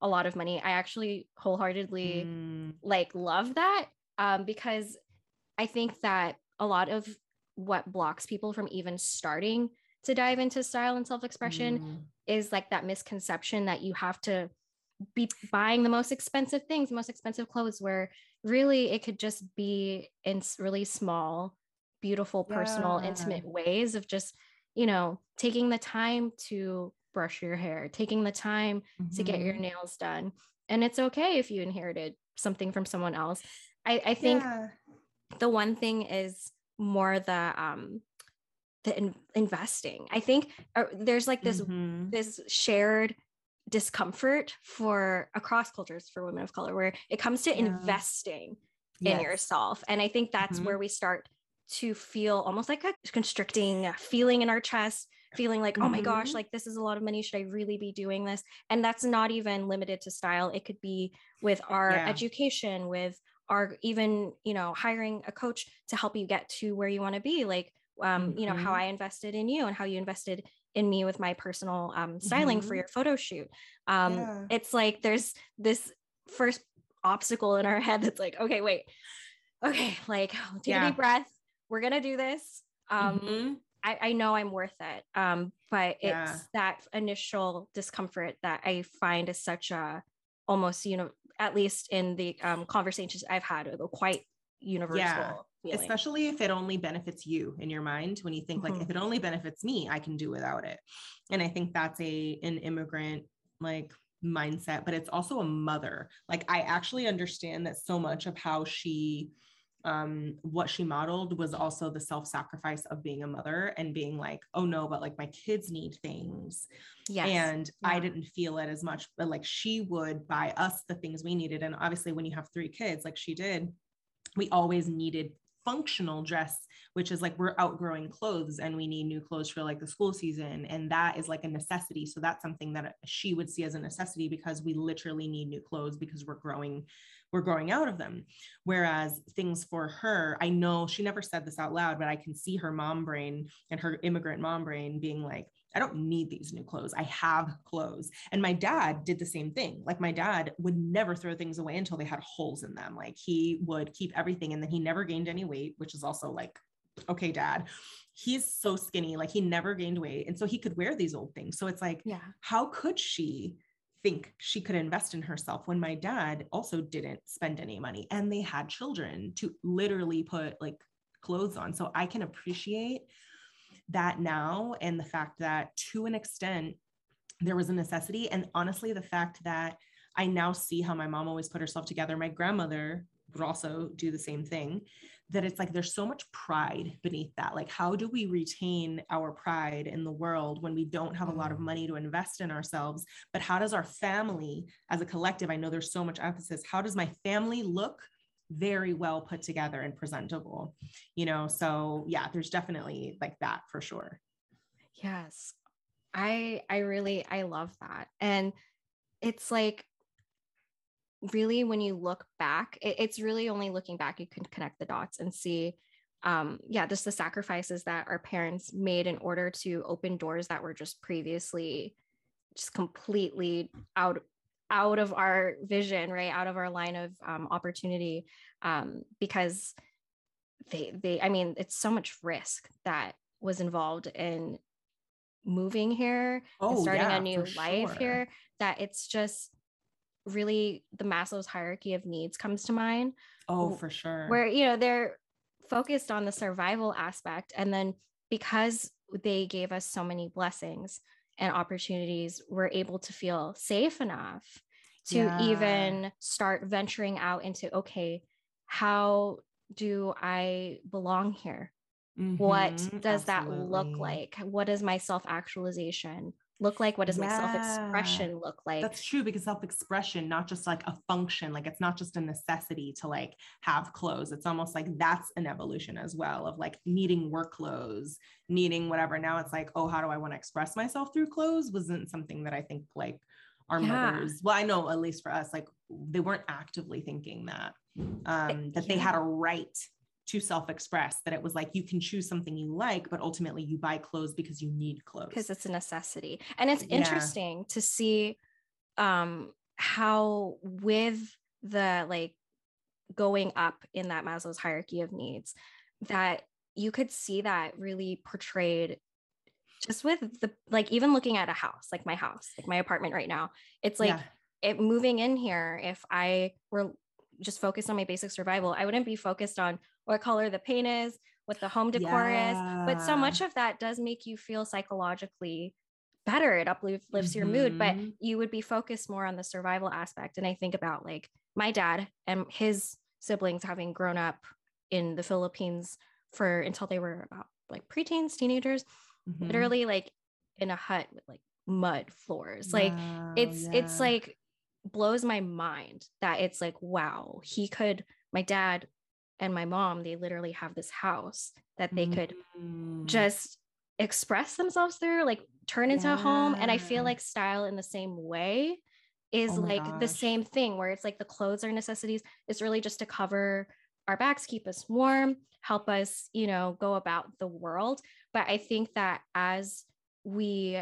a lot of money. I actually wholeheartedly mm. like love that um, because I think that a lot of what blocks people from even starting to dive into style and self-expression mm. is like that misconception that you have to be buying the most expensive things, most expensive clothes, where really it could just be in really small, beautiful, personal, yeah. intimate ways of just, you know, taking the time to brush your hair, taking the time mm-hmm. to get your mm-hmm. nails done. And it's okay if you inherited something from someone else. I, I think yeah. the one thing is more the um the in- investing. I think uh, there's like this mm-hmm. this shared discomfort for across cultures for women of color where it comes to yeah. investing yes. in yourself and i think that's mm-hmm. where we start to feel almost like a constricting feeling in our chest feeling like, mm-hmm. oh my gosh, mm-hmm. like this is a lot of money. Should I really be doing this? And that's not even limited to style. It could be with our yeah. education, with our even, you know, hiring a coach to help you get to where you want to be. Like, um, mm-hmm. you know, how mm-hmm. I invested in you and how you invested in me with my personal um, styling mm-hmm. for your photo shoot. Um, yeah. It's like there's this first obstacle in our head that's like, okay, wait, okay, like take yeah. a deep breath. We're gonna do this. Um, mm-hmm. I, I know I'm worth it. Um, but it's yeah. that initial discomfort that I find is such a almost, you know, at least in the um, conversations I've had, quite universal. Feeling. Especially if it only benefits you in your mind, when you think mm-hmm. like, if it only benefits me, I can do without it. And I think that's a an immigrant like mindset, but it's also a mother. Like I actually understand that so much of how she um, what she modeled was also the self-sacrifice of being a mother and being like, oh no, but like my kids need things. Yes. And yeah. I didn't feel it as much, but like she would buy us the things we needed. And obviously when you have three kids, like she did, we always needed functional dress which is like we're outgrowing clothes and we need new clothes for like the school season and that is like a necessity so that's something that she would see as a necessity because we literally need new clothes because we're growing we're growing out of them. Whereas things for her, I know she never said this out loud, but I can see her mom brain and her immigrant mom brain being like, I don't need these new clothes. I have clothes. And my dad did the same thing. Like my dad would never throw things away until they had holes in them. Like he would keep everything and then he never gained any weight, which is also like, okay, dad. He's so skinny, like he never gained weight. And so he could wear these old things. So it's like, yeah, how could she think she could invest in herself when my dad also didn't spend any money and they had children to literally put like clothes on. So I can appreciate that now and the fact that to an extent there was a necessity and honestly the fact that I now see how my mom always put herself together. My grandmother would also do the same thing that it's like there's so much pride beneath that like how do we retain our pride in the world when we don't have a lot of mm. money to invest in ourselves but how does our family as a collective i know there's so much emphasis how does my family look very well put together and presentable you know? So yeah there's definitely like that for sure. Yes. I i really i love that. And it's like really when you look back it, it's really only looking back you can connect the dots and see um yeah just the sacrifices that our parents made in order to open doors that were just previously just completely out out of our vision right out of our line of um, opportunity um because they they i mean it's so much risk that was involved in moving here oh, and starting yeah, a new life sure. here that it's just really the Maslow's hierarchy of needs comes to mind. Oh, for sure. Where, you know, they're focused on the survival aspect. And then because they gave us so many blessings and opportunities, we're able to feel safe enough to yeah. even start venturing out into okay, how do I belong here? Mm-hmm, what does absolutely. that look like? What is my self actualization look like? What does yeah. my self expression look like? That's true because self expression, not just like a function, like it's not just a necessity to like have clothes. It's almost like that's an evolution as well of like needing work clothes, needing whatever. Now it's like, oh, how do I want to express myself through clothes? Wasn't something that I think like our yeah. mothers, well, I know at least for us, like they weren't actively thinking that, um, that yeah. they had a right to self-express that it was like you can choose something you like but ultimately you buy clothes because you need clothes because it's a necessity and it's yeah. interesting to see um how with the like going up in that maslow's hierarchy of needs that you could see that really portrayed just with the like even looking at a house like my house like my apartment right now it's like yeah. it moving in here if i were just focused on my basic survival i wouldn't be focused on what color the paint is, what the home decor yeah. is. But so much of that does make you feel psychologically better. It uplifts mm-hmm. your mood, but mm-hmm. you would be focused more on the survival aspect. And I think about like my dad and his siblings having grown up in the Philippines for until they were about like preteens, teenagers, mm-hmm. literally like in a hut with like mud floors. Like it's yeah. it's like blows my mind that it's like wow, he could my dad and my mom, they literally have this house that they could mm. just express themselves through, like turn into yeah. a home. And I feel like style in the same way is oh like gosh. the same thing where it's like the clothes are necessities. It's really just to cover our backs, keep us warm, help us, you know, go about the world. But I think that as we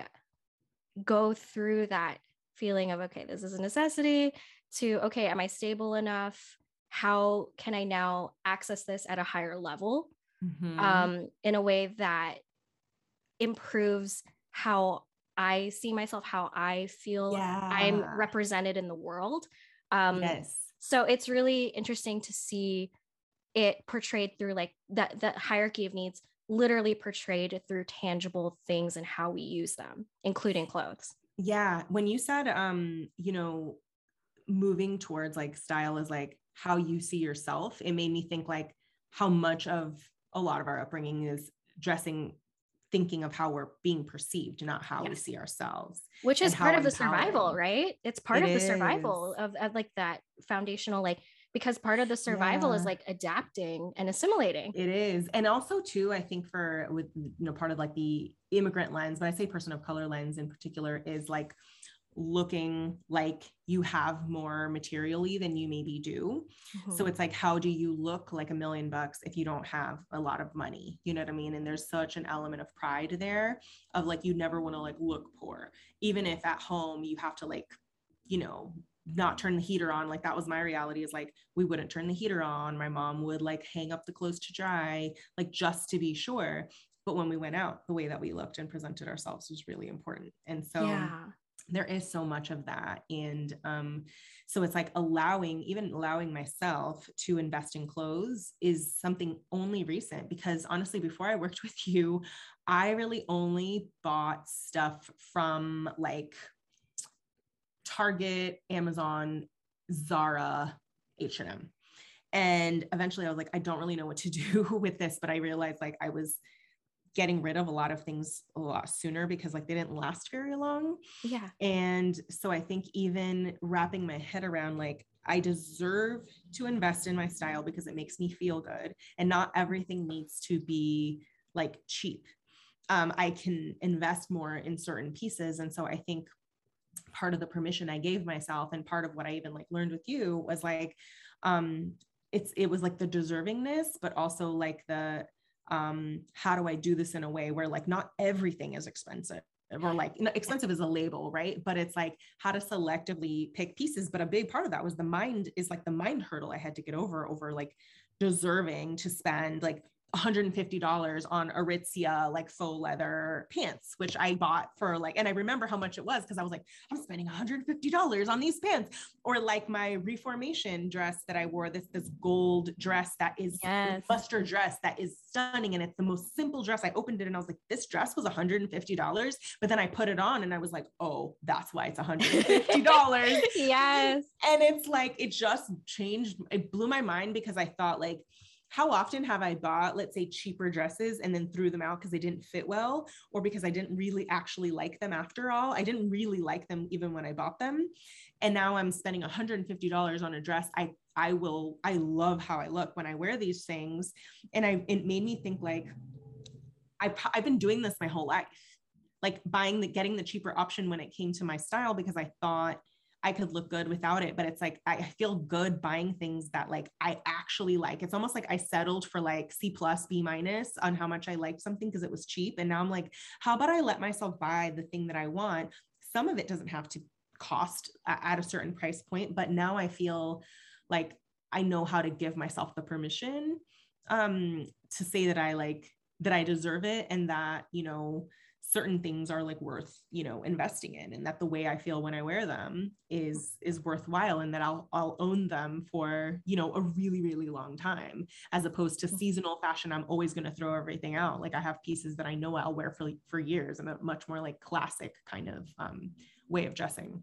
go through that feeling of, okay, this is a necessity, to, okay, am I stable enough? How can I now access this at a higher level mm-hmm. um, in a way that improves how I see myself, how I feel yeah. I'm represented in the world. Um, yes. So it's really interesting to see it portrayed through like that that hierarchy of needs literally portrayed through tangible things and how we use them, including clothes. Yeah. When you said um, you know, moving towards like style is like how you see yourself, it made me think like how much of a lot of our upbringing is dressing thinking of how we're being perceived not how yes. we see ourselves which is part of the survival right? It's part it of the survival of, of, like that foundational like because part of the survival yeah. is like adapting and assimilating. It is. And also too i think for with you know part of like the immigrant lens but i say person of color lens in particular is like looking like you have more materially than you maybe do. Mm-hmm. So it's like, how do you look like a million bucks if you don't have a lot of money? You know what I mean? And there's such an element of pride there of like, you never want to like look poor, even if at home you have to like, you know, not turn the heater on. Like that was my reality is like, we wouldn't turn the heater on. My mom would like hang up the clothes to dry, like just to be sure. But when we went out, the way that we looked and presented ourselves was really important. And so, yeah there is so much of that. And um, so it's like allowing even allowing myself to invest in clothes is something only recent because honestly before i worked <laughs> with you i really only bought stuff from like target amazon zara h&m and eventually i was like i don't really know what to <laughs> do with this but i realized like i was getting rid of a lot of things a lot sooner because like they didn't last very long. Yeah. And so I think even wrapping my head around like I deserve to invest in my style because it makes me feel good and not everything needs to be like cheap. Um, I can invest more in certain pieces. And so I think part of the permission I gave myself and part of what I even like learned with you was like, um, it's, it was like the deservingness, but also like the um, how do I do this in a way where like not everything is expensive or like you know, expensive is a label, right? But it's like how to selectively pick pieces. But a big part of that was the mind is like the mind hurdle I had to get over over like deserving to spend like $150 on Aritzia like faux leather pants, which I bought for like, and I remember how much it was because I was like, I'm spending $150 on these pants. Or like my reformation dress that I wore, this this gold dress that is yes. buster dress that is stunning. And it's the most simple dress. I opened it and I was like, this dress was $150. But then I put it on and I was like, oh, that's why it's $150. <laughs> yes. And it's like, it just changed. It blew my mind because I thought like, how often have I bought, let's say, cheaper dresses and then threw them out because they didn't fit well or because I didn't really actually like them after all? I didn't really like them even when I bought them. And now I'm spending $150 on a dress. I I will I love how I look when I wear these things and I it made me think like I I've been doing this my whole life. Like buying the getting the cheaper option when it came to my style because I thought I could look good without it, but it's like I feel good buying things that like I actually like. It's almost like I settled for like C plus, B minus on how much I liked something because it was cheap. And now I'm like, how about I let myself buy the thing that I want? Some of it doesn't have to cost at a certain price point, but now I feel like I know how to give myself the permission um to say that I like that I deserve it and that, you know, certain things are like worth you know investing in and that the way i feel when i wear them is is worthwhile and that i'll i'll own them for you know a really really long time as opposed to mm. seasonal fashion. I'm always going to throw everything out. Like i have pieces that i know i'll wear for for years. And a much more like classic kind of um, way of dressing.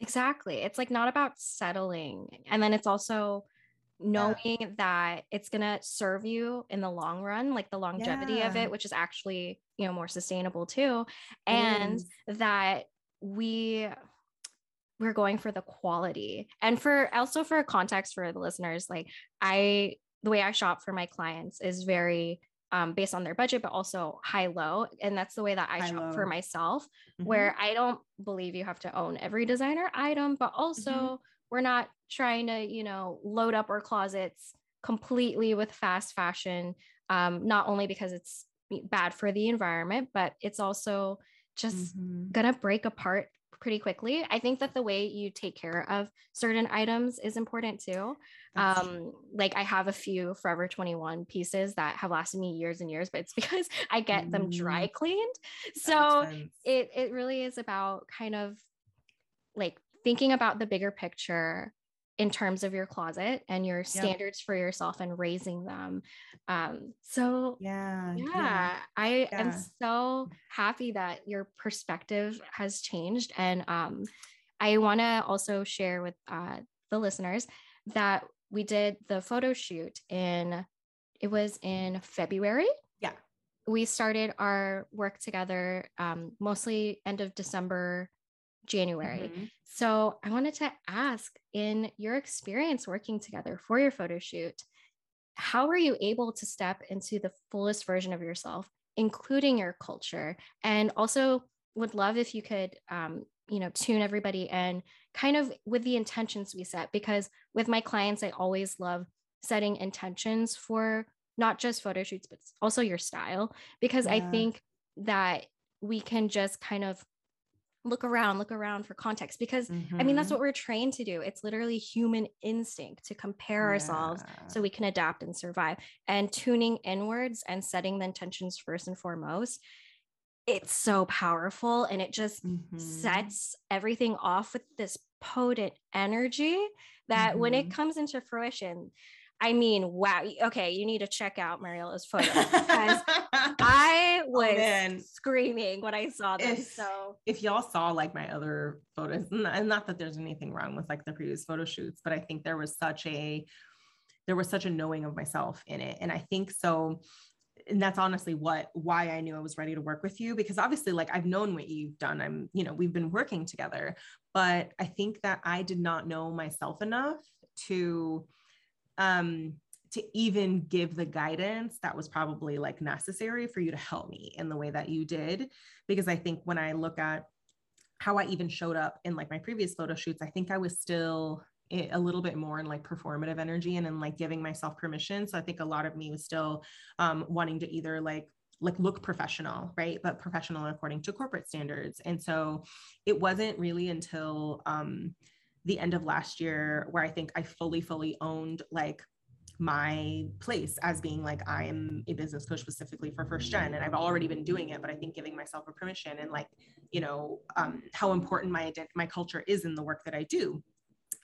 Exactly. It's like not about settling. And then it's also knowing yeah. that it's going to serve you in the long run like the longevity yeah. of it which is actually you know more sustainable too and that we we're going for the quality and for also for context for the listeners like i the way i shop for my clients is very um, based on their budget, but also high low. And that's the way that I high shop low. for myself, mm-hmm. where I don't believe you have to own every designer item, but also mm-hmm. we're not trying to, you know, load up our closets completely with fast fashion, um, not only because it's bad for the environment, but it's also just mm-hmm. gonna break apart pretty quickly. I think that the way you take care of certain items is important too. um, like I have a few Forever 21 pieces that have lasted me years and years, but it's <laughs> because I get mm-hmm. them dry cleaned. So it it really is about kind of like thinking about the bigger picture in terms of your closet and your standards for yourself and raising them. Um, so yeah, yeah, yeah. I yeah. am so happy that your perspective has changed. And um, I want to also share with uh, the listeners that we did the photo shoot in, it was in February. Yeah. We started our work together um, mostly end of December January. Mm-hmm. So I wanted to ask in your experience working together for your photo shoot, how were you able to step into the fullest version of yourself, including your culture? And also would love if you could, um, you know, tune everybody in kind of with the intentions we set, because with my clients, I always love setting intentions for not just photo shoots, but also your style, because yeah. I think that we can just kind of look around look around for context because mm-hmm. i mean that's mm-hmm. what we're trained to do it's literally human instinct to compare yeah. ourselves so we can adapt and survive and tuning inwards and setting the intentions first and foremost it's so powerful and it just mm-hmm. sets everything off with this potent energy that mm-hmm. when it mm-hmm. comes into fruition I mean, wow. Okay, you need to check out Mariela's photo because <laughs> I oh, was oh, screaming when I saw this. If, so if y'all saw like my other photos, and not that there's anything wrong with like the previous photo shoots, but I think there was such a there was such a knowing of myself in it. And I think so and that's honestly what why I knew I was ready to work with you because obviously like I've known what you've done I'm you know we've been working together but I think that I did not know myself enough to um, to even give the guidance that was probably like necessary for you to help me in the way that you did. Because I think when I look at how I even showed up in like my previous photo shoots, I think I was still a little bit more in like performative energy and in like giving myself permission. So I think a lot of me was still um, wanting to either like like look professional right but professional according to corporate standards and so it wasn't really until um the end of last year where I think I fully, fully owned like my place as being like I am a business coach specifically for first gen and I've already been doing it but I think giving myself a permission and like you know um, how important my my culture is in the work that I do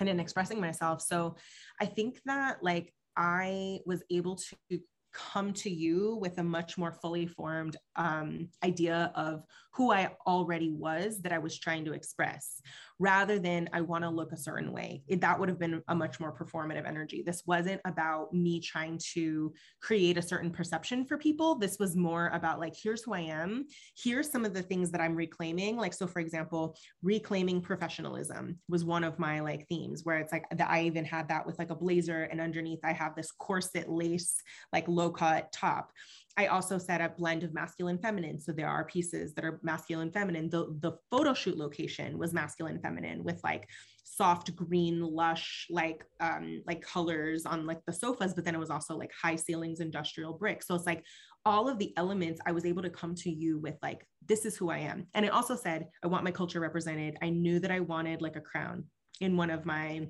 and in expressing myself. So I think that like I was able to come to you with a much more fully formed um, idea of who I already was that I was trying to express rather than I want to look a certain way. It, that would have been a much more performative energy. This wasn't about me trying to create a certain perception for people. This was more about like, here's who I am. Here's some of the things that I'm reclaiming. Like, so for example, reclaiming professionalism was one of my like themes where it's like that I even had that with like a blazer and underneath I have this corset lace, like low cut top. I also set a blend of masculine feminine. So there are pieces that are masculine feminine. The, the photo shoot location was masculine feminine with like soft green, lush, like um, like colors on like the sofas, but then it was also like high ceilings, industrial brick. So it's like all of the elements I was able to come to you with like, this is who I am. And it also said, I want my culture represented. I knew that I wanted like a crown in one of my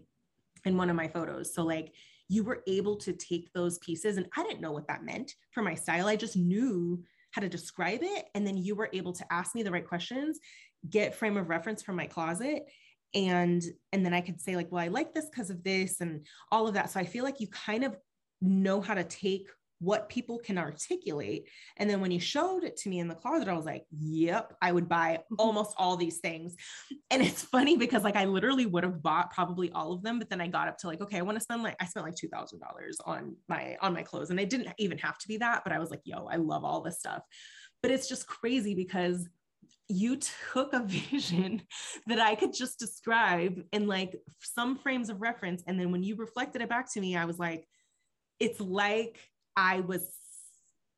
in one of my photos. So like you were able to take those pieces and I didn't know what that meant for my style. I just knew how to describe it and then you were able to ask me the right questions, get frame of reference from my closet and and then I could say like, well, I like this because of this and all of that. So I feel like you kind of know how to take what people can articulate. And then when you showed it to me in the closet, I was like, yep, I would buy <laughs> almost all these things. And it's funny because like I literally would have bought probably all of them, but then I got up to like, okay, I want to spend like I spent like two thousand dollars on my on my clothes. And it didn't even have to be that, but I was like, yo, I love all this stuff. But it's just crazy because you took a <laughs> vision that I could just describe in like some frames of reference. And then when you reflected it back to me, I was like, it's like I was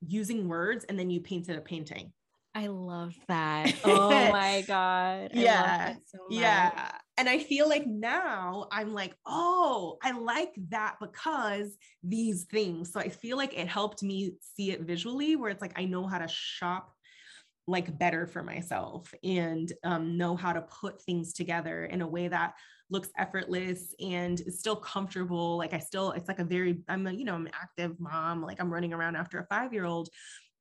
using words and then you painted a painting. I love that. <laughs> Oh my God. I yeah. So yeah. And I feel like now I'm like, oh, I like that because these things. So I feel like it helped me see it visually, where it's like I know how to shop like better for myself and um, know how to put things together in a way that looks effortless and is still comfortable. Like I still, it's like a very, I'm a, you know, I'm an active mom, like I'm running around after a five year old,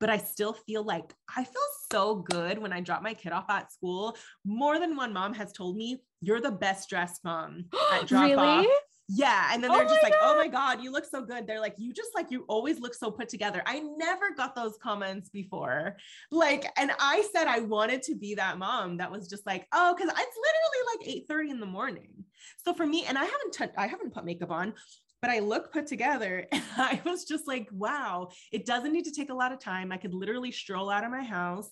but I still feel like I feel so good when I drop my kid off at school. More than one mom has told me, you're the best dressed mom at <gasps> drop really? off. Yeah. And then they're oh just like, God. oh my God, you look so good. They're like, you just like, you always look so put together. I never got those comments before. Like, and I said I wanted to be that mom that was just like, oh, because it's literally like 8 30 in the morning. So for me, and I haven't touched, I haven't put makeup on, but I look put together. <laughs> And I was just like, wow, it doesn't need to take a lot of time. I could literally stroll out of my house.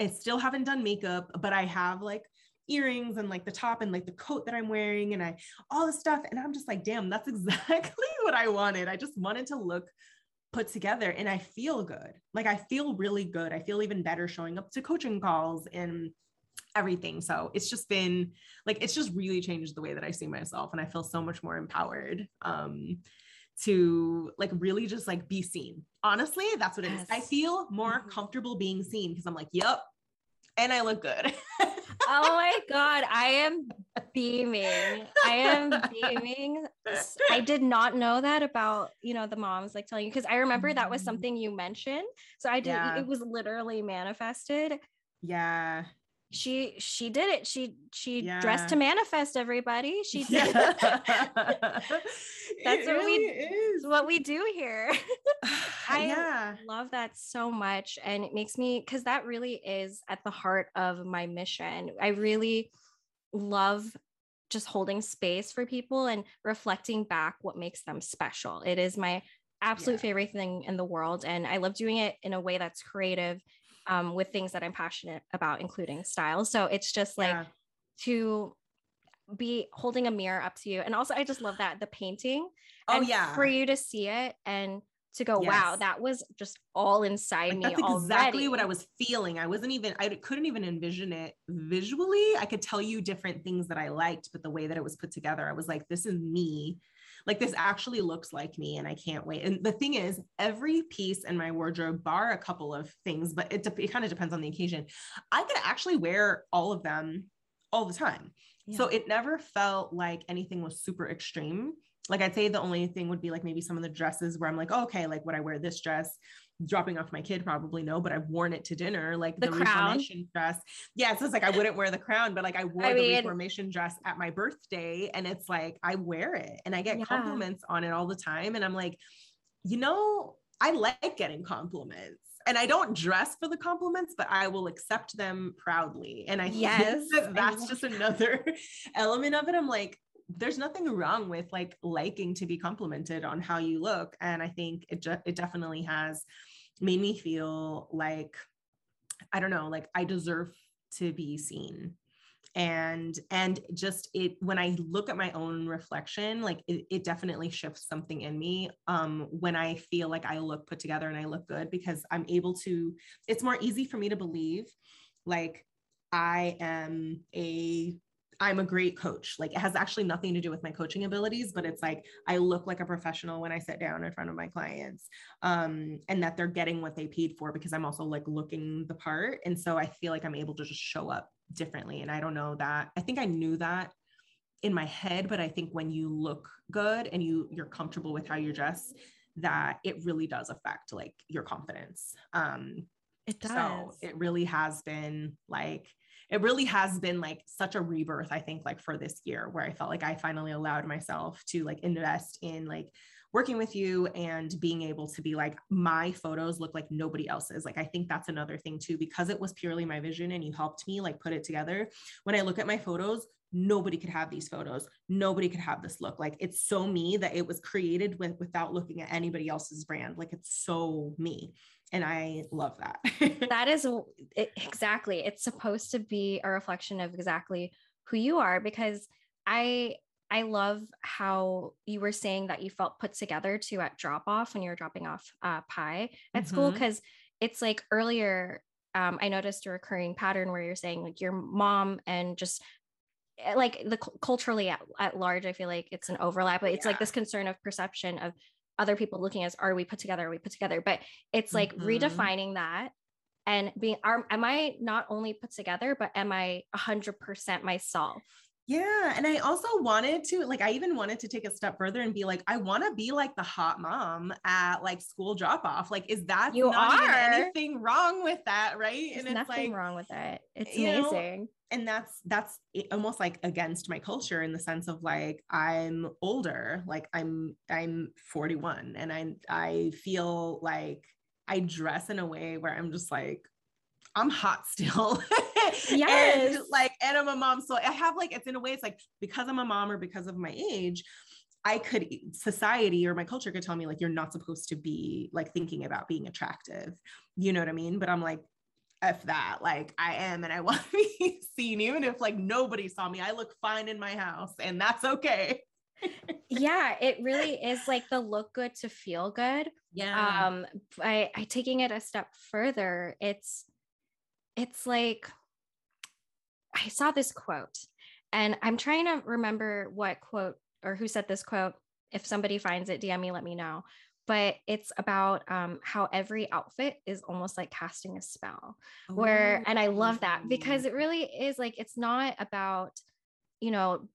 I still haven't done makeup, but I have like earrings and like the top and like the coat that I'm wearing and I all this stuff. And I'm just like, damn, that's <laughs> exactly what I wanted. I just wanted to look put together and I feel good. Like I feel really good. I feel even better showing up to coaching calls and everything. So it's just been like it's just really changed the way that I see myself and I feel so much more empowered um to like really just like be seen. Honestly, that's what it yes. is. I feel more mm-hmm. comfortable being seen because I'm like, yep, and I look good. <laughs> oh my god, I am beaming. I am <laughs> beaming. I did not know that about, you know, the moms like telling you because I remember that was mm-hmm. something you mentioned. So I did yeah. it was literally manifested. Yeah she she did it she she yeah. dressed to manifest everybody <laughs> she did yeah. <laughs> that's it what really we is. what we do here <sighs> <laughs> i yeah. love that so much and it makes me because that really is at the heart of my mission i really love just holding space for people and reflecting back what makes them special it is my absolute yeah. favorite thing in the world and i love doing it in a way that's creative um, with things that I'm passionate about, including style. So it's just like yeah. to be holding a mirror up to you. And also, I just love that the painting. Oh, yeah. For you to see it and to go, yes. wow, that was just all inside like, me. That's already. exactly what I was feeling. I wasn't even, I couldn't even envision it visually. I could tell you different things that I liked, but the way that it was put together, I was like, this is me like this actually looks like me and I can't wait. And the thing is, every piece in my wardrobe, bar a couple of things, but it, it kind of depends on the occasion, I could actually wear all of them all the time. Yeah. So it never felt like anything was super extreme. like I'd say the only thing would be like maybe some of the dresses where I'm like, oh, okay, like would I wear this dress? Dropping off my kid, probably no, but I've worn it to dinner, like the, the reformation dress. Yeah, so it's like I wouldn't wear the crown, but like I wore I the mean, reformation dress at my birthday, and it's like I wear it and I get yeah. compliments on it all the time. And I'm like, you know, I like getting compliments and I don't dress for the compliments, but I will accept them proudly. And I yes, think that that's just another <laughs> element of it. I'm like, there's nothing wrong with like liking to be complimented on how you look. And I think it, ju- it definitely has made me feel like, I don't know, like I deserve to be seen and and just it when i look at my own reflection like it, it, definitely shifts something in me um when i feel like i look put together and i look good because i'm able to it's more easy for me to believe like i am a I'm a great coach. Like it has actually nothing to do with my coaching abilities, but it's like I look like a professional when I sit down in front of my clients, um, and that they're getting what they paid for because I'm also like looking the part. And so I feel like I'm able to just show up differently. And I don't know that. I think I knew that in my head, but I think when you look good and you you're comfortable with how you dress, that it really does affect like your confidence. Um it does. So it really has been like it really has been like such a rebirth i think like for this year where i felt like i finally allowed myself to like invest in like working with you and being able to be like my photos look like nobody else's. Like i think that's another thing too. Because it was purely my vision and you helped me like put it together when i look at my photos nobody could have these photos. Nobody could have this look. Like it's so me that it was created with without looking at anybody else's brand. Like it's so me and i love that <laughs> that is it, exactly it's supposed to be a reflection of exactly who you are because i I love how you were saying that you felt put together too at drop off when you were dropping off uh, pie at mm-hmm. school because it's like earlier um, I noticed a recurring pattern where you're saying like your mom and just eh, like the culturally at, at large I feel like it's an overlap but it's yeah. like this concern of perception of other people looking as are we put together? Are we put together? But it's like mm-hmm. redefining that and being are, am I not only put together but am I 100% myself yeah. And I also wanted to, like, I even wanted to take a step further and be like, I want to be like the hot mom at like school drop off. Like, is that you not are. anything wrong with that? Right. There's and it's nothing like, wrong with it. It's amazing. Know, and that's that's almost like against my culture in the sense of like i'm older like i'm i'm 41 and i i feel like i dress in a way where i'm just like i'm hot still <laughs> yes. and like, and I'm a mom. So I have like, it's in a way, it's like because I'm a mom or because of my age, I could society or my culture could tell me like you're not supposed to be like thinking about being attractive. You know what I mean? But I'm like, F that. Like I am and I want to <laughs> be seen, even if like nobody saw me. I look fine in my house and that's okay. <laughs> yeah, it really is like the look good to feel good. Yeah. Um, I, I taking it a step further, it's it's like I saw this quote and I'm trying to remember what quote or who said this quote. If somebody finds it, DM me, let me know. But it's about um, how every outfit is almost like casting a spell. Where, and I love that because it really is like, it's not about, you know,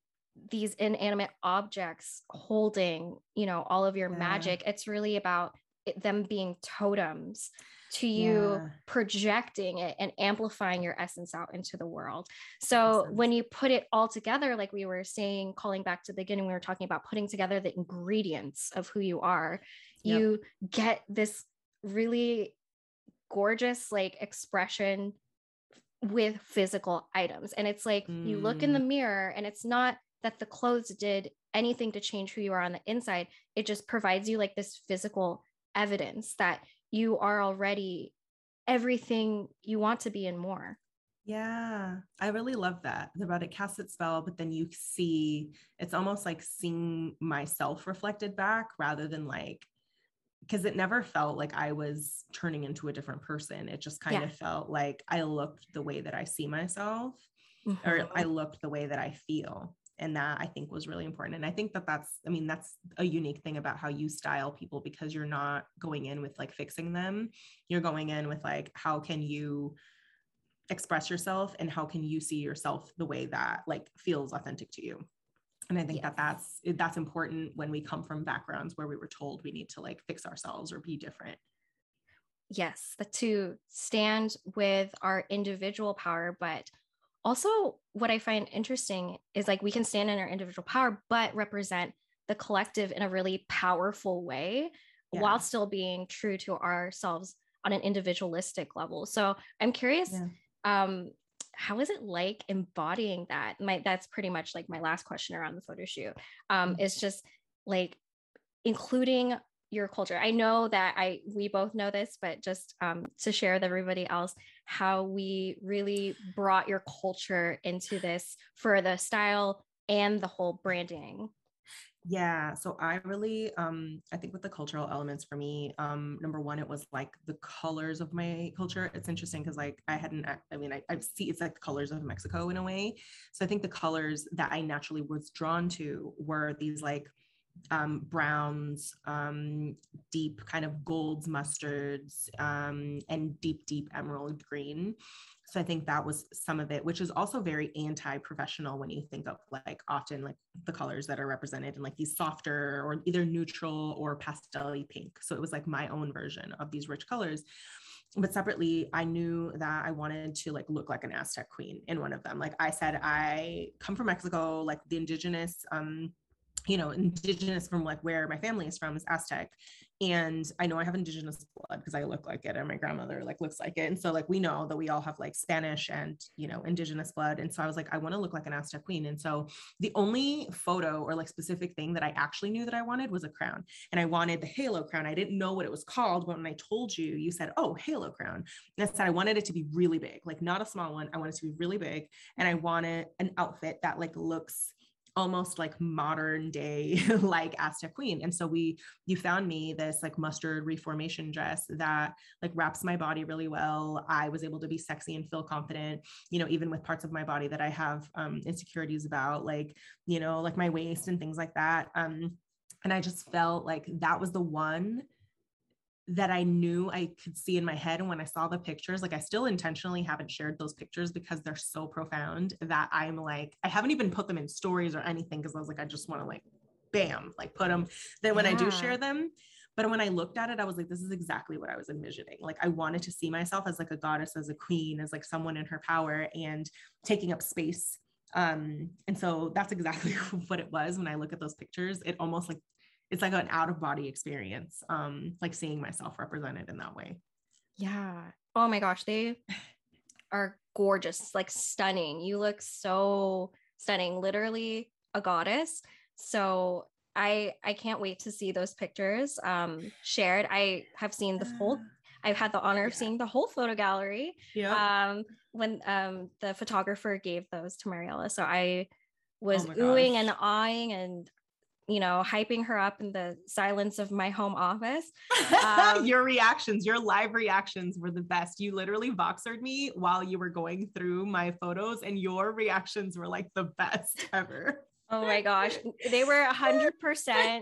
these inanimate objects holding, you know, all of your yeah. magic. It's really about it, them being totems to you yeah. projecting it and amplifying your essence out into the world. So when you put it all together, like we were saying, calling back to the beginning, we were talking about putting together the ingredients of who you are, yep. you get this really gorgeous like expression with physical items. And it's like mm. you look in the mm. mirror and it's not that the clothes did anything to change who you are on the inside. It just provides you like this physical evidence that you are already everything you want to be and more. Yeah, I really love that about it casts its spell, but then you see it's almost like seeing myself reflected back rather than like because it never felt like I was turning into a different person. It just kind yeah. of felt like I looked the way that I see myself mm-hmm. or I looked the way that I feel and that i think was really important. And i think that that's i mean that's a unique thing about how you style people because you're not going in with like fixing them. You're going in with like how can you express yourself and how can you see yourself the way that like feels authentic to you? And i think yes. that that's that's important when we come from backgrounds where we were told we need to like fix ourselves or be different. Yes but to stand with our individual power but also what i find interesting is like we can stand in our individual power but represent the collective in a really powerful way yeah. while still being true to ourselves on an individualistic level so i'm curious yeah. um how is it like embodying that my that's pretty much like my last question around the photo shoot um mm-hmm. is just like including your culture i know that i we both know this but just um, to share with everybody else how we really brought your culture into this for the style and the whole branding yeah, so I really um I think with the cultural elements for me, um number one it was like the colors of my culture. It's interesting because like I hadn't I mean I, I see it's like the colors of Mexico in a way. So I think the colors that I naturally was drawn to were these like um, browns, um, deep kind of golds, mustards, um, and deep, deep emerald green. So I think that was some of it, which is also very anti-professional when you think of like often like the colors that are represented in like these softer or either neutral or pastel pink. So it was like my own version of these rich colors. But separately, I knew that I wanted to like look like an Aztec queen in one of them. Like I said, I come from Mexico, like the indigenous um you know, indigenous from like where my family is from is Aztec. And I know I have indigenous blood because I look like it and my grandmother like looks like it. And so like we know that we all have like Spanish and you know indigenous blood. And so I was like, I want to look like an Aztec queen. And so the only photo or like specific thing that I actually knew that I wanted was a crown. And I wanted the halo crown. I didn't know what it was called. But when I told you, you said, Oh, halo crown. And I said I wanted it to be really big, like not a small one. I wanted it to be really big. And I wanted an outfit that like looks almost like modern day <laughs> like Aztec queen. And so we you found me this like mustard reformation dress that like wraps my body really well. I was able to be sexy and feel confident, you know, even with parts of my body that I have um, insecurities about, like, you know, like my waist and things like that. Um, and I just felt like that was the one that I knew I could see in my head. And when I saw the pictures, like I still intentionally haven't shared those pictures because they're so profound that I'm like, I haven't even put them in stories or anything because I was like, I just want to like, bam, like put them. Then when yeah. I do share them, but when I looked at it, I was like, this is exactly what I was envisioning. Like I wanted to see myself as like a goddess, as a queen, as like someone in her power and taking up space um and so that's exactly <laughs> what it was when i look at those pictures it almost like it's like an out of body experience um like seeing myself represented in that way. Yeah. Oh my gosh they <laughs> are gorgeous like stunning. You look so stunning literally a goddess. So i i can't wait to see those pictures um shared. I have seen the whole i've had the honor of seeing the whole photo gallery yeah um when um the photographer gave those to mariela. So i was oh oohing and awing and you know, hyping her up in the silence of my home office. <laughs> Um, your reactions, your live reactions were the best. You literally Voxered me while you were going through my photos, and your reactions were like the best <laughs> ever. Oh my gosh. They were 100%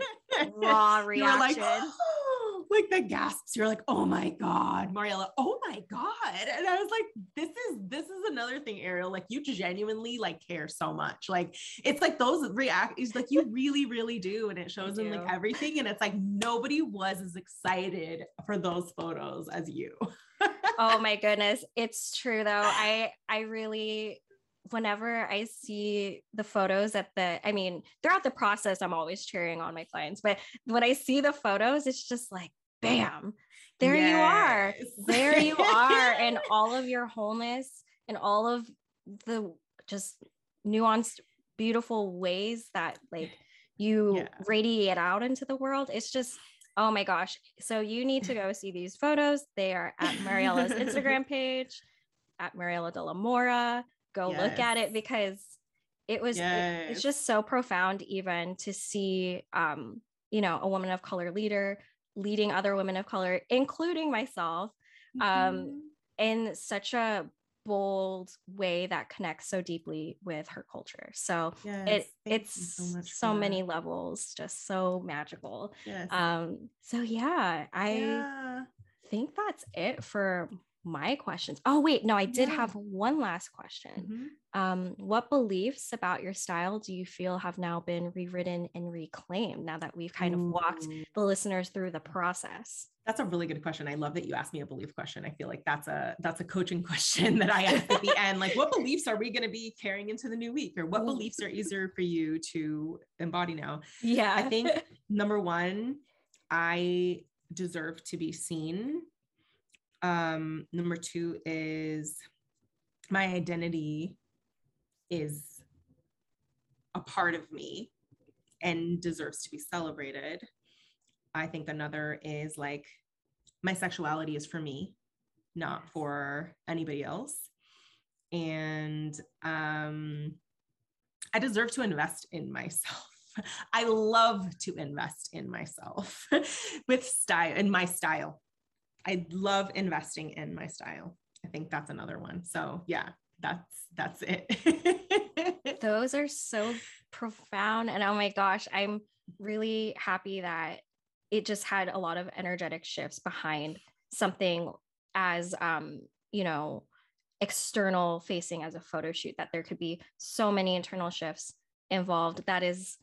raw <laughs> reaction. Like, <gasps> like the gasps. You're like, oh my God, Mariela, oh my God. And I was like, this is this is another thing, Ariel. Like you genuinely like care so much. Like it's like those react is like you really, really do. And it shows in like everything. And it's like nobody was as excited for those photos as you. <laughs> oh my goodness. It's true though. I I really whenever I see the photos at the, I mean, throughout the process, I'm always cheering on my clients, but when I see the photos, it's just like, bam, there yes. you are. <laughs> There you are. and <laughs> all of your wholeness and all of the just nuanced, beautiful ways that like you yeah. radiate out into the world. It's just, oh my gosh. So you need to go see these photos. They are at Mariela's <laughs> Instagram page, at Mariela de la Mora go yes. look at it because it was yes. it, it's just so profound even to see um you know a woman of color leader leading other women of color including myself um, mm-hmm. um in such a bold way that connects so deeply with her culture so yes, it it's so, so many levels just so magical yes. um so yeah i yeah. think that's it for my questions. Oh, wait, no, I did Yeah. have one last question. Mhm. Um, what beliefs about your style do you feel have now been rewritten and reclaimed now that we've kind of walked the listeners through the process? That's a really good question. I love that you asked me a belief question. I feel like that's a that's a coaching <laughs> question that I ask at the <laughs> end. Like, what beliefs are we going to be carrying into the new week, or what beliefs are easier for you to embody now? Yeah. I think <laughs> number one, I deserve to be seen. Um, number two is my identity is a part of me and deserves to be celebrated. I think another is like my sexuality is for me, not for anybody else. And um, I deserve to invest in myself. <laughs> I love to invest in myself <laughs> with style, in my style. I love investing in my style. I think that's another one. So yeah, that's that's it. <laughs> Those are so profound. And oh my gosh, I'm really happy that it just had a lot of energetic shifts behind something as um, you know, external facing as a photo shoot, that there could be so many internal shifts involved. That is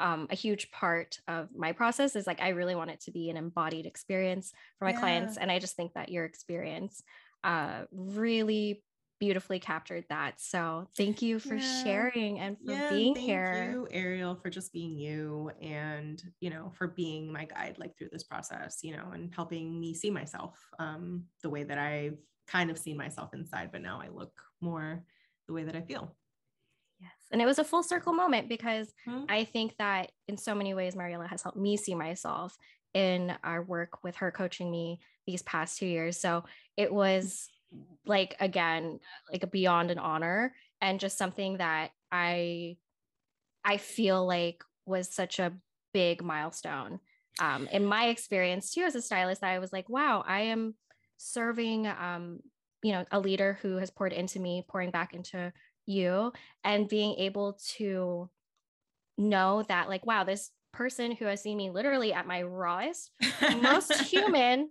um, a huge part of my process is like I really want it to be an embodied experience for my Yeah. clients. And I just think that your experience uh, really beautifully captured that. So thank you for Yeah. sharing and for yeah, being thank here. Thank you, Ariel, for just being you and you know, for being my guide like through this process, you know, and helping me see myself um the way that I've kind of seen myself inside, but now I look more the way that I feel. And it was a full circle moment because Mhm. I think that in so many ways, Mariela has helped me see myself in our work with her coaching me these past two years. So it was like, again, like a beyond an honor and just something that I, I feel like was such a big milestone um, in my experience too as a stylist. That I was like, wow, I am serving, um, you know, a leader who has poured into me, pouring back into you and being able to know that like wow this person who has seen me literally at my rawest most <laughs> human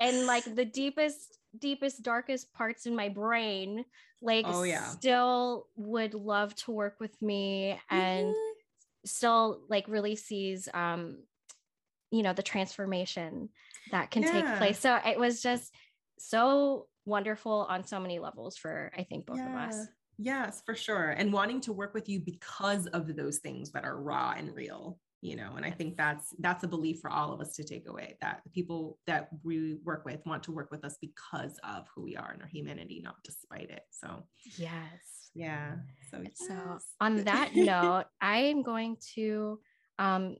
and like the deepest deepest darkest parts in my brain like Oh, yeah. still would love to work with me and Mhm. still like really sees um you know the transformation that can take place so it was just so wonderful on so many levels for i think both of us Yeah. Yes, for sure. And wanting to work with you because of those things that are raw and real, you know, and I think that's that's a belief for all of us to take away that the people that we work with want to work with us because of who we are and our humanity, not despite it. So yes yeah. So So, on <laughs> that note, I am going to um,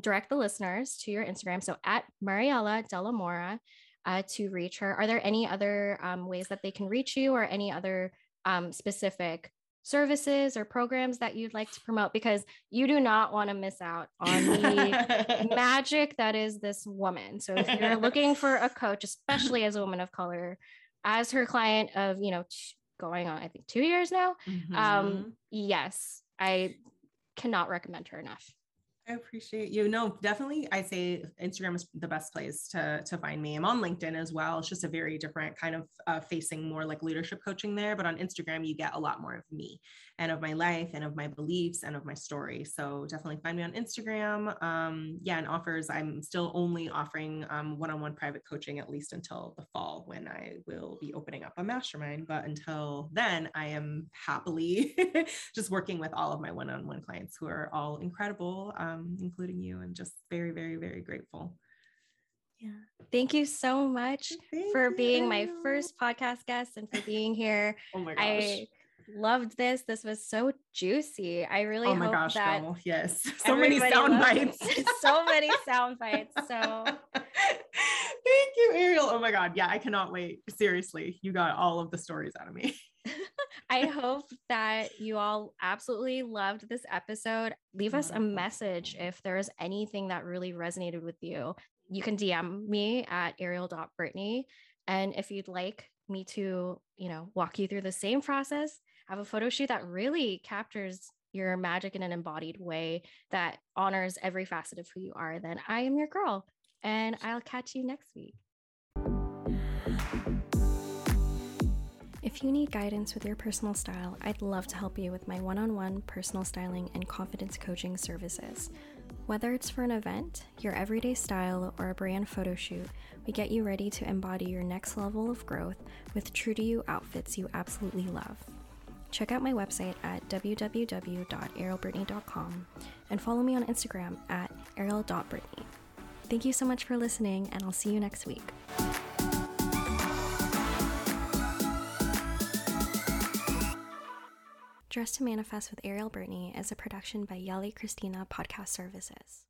direct the listeners to your Instagram. So, at Mariela Delamora uh, to reach her. Are there any other um, ways that they can reach you or any other um, specific services or programs that you'd like to promote? Because you do not want to miss out on the <laughs> magic that is this woman. So, if you're <laughs> looking for a coach, especially as a woman of color, as her client of, you know, t- going on, I think, two years now, Mhm. um yes i cannot recommend her enough I appreciate you. No, definitely. I say Instagram is the best place to to find me. I'm on LinkedIn as well. It's just a very different kind of uh, facing more like leadership coaching there. But on Instagram, you get a lot more of me and of my life and of my beliefs and of my story. So definitely find me on Instagram. Um, yeah, and offers. I'm still only offering um, one-on-one private coaching at least until the fall when I will be opening up a mastermind. But until then, I am happily <laughs> just working with all of my one-on-one clients who are all incredible. Um, including you, and just very, very, very grateful. yeah thank you so much Thank for you, being my first podcast guest and for being here Oh my gosh. i loved this this was so juicy i really oh my hope gosh, that girl. Yes. <laughs> So many <laughs> <laughs> sound bites. so many sound bites so Thank you, Ariel. Oh my God. Yeah, I cannot wait. Seriously, you got all of the stories out of me. I hope that you all absolutely loved this episode. Leave us a message if there is anything that really resonated with you. You can DM me at ariel.brittany. And if you'd like me to, you know, walk you through the same process, have a photo shoot that really captures your magic in an embodied way that honors every facet of who you are, then I am your girl. And I'll catch you next week. If you need guidance with your personal style, I'd love to help you with my one on one personal styling and confidence coaching services. Whether it's for an event, your everyday style, or a brand photo shoot, we get you ready to embody your next level of growth with true to you outfits you absolutely love. Check out my website at www.arielbrittany.com and follow me on Instagram at ariel.brittany. Thank you so much for listening, and I'll see you next week. Dress to Manifest with Ariel Brittany is a production by Yali Christina Podcast Services.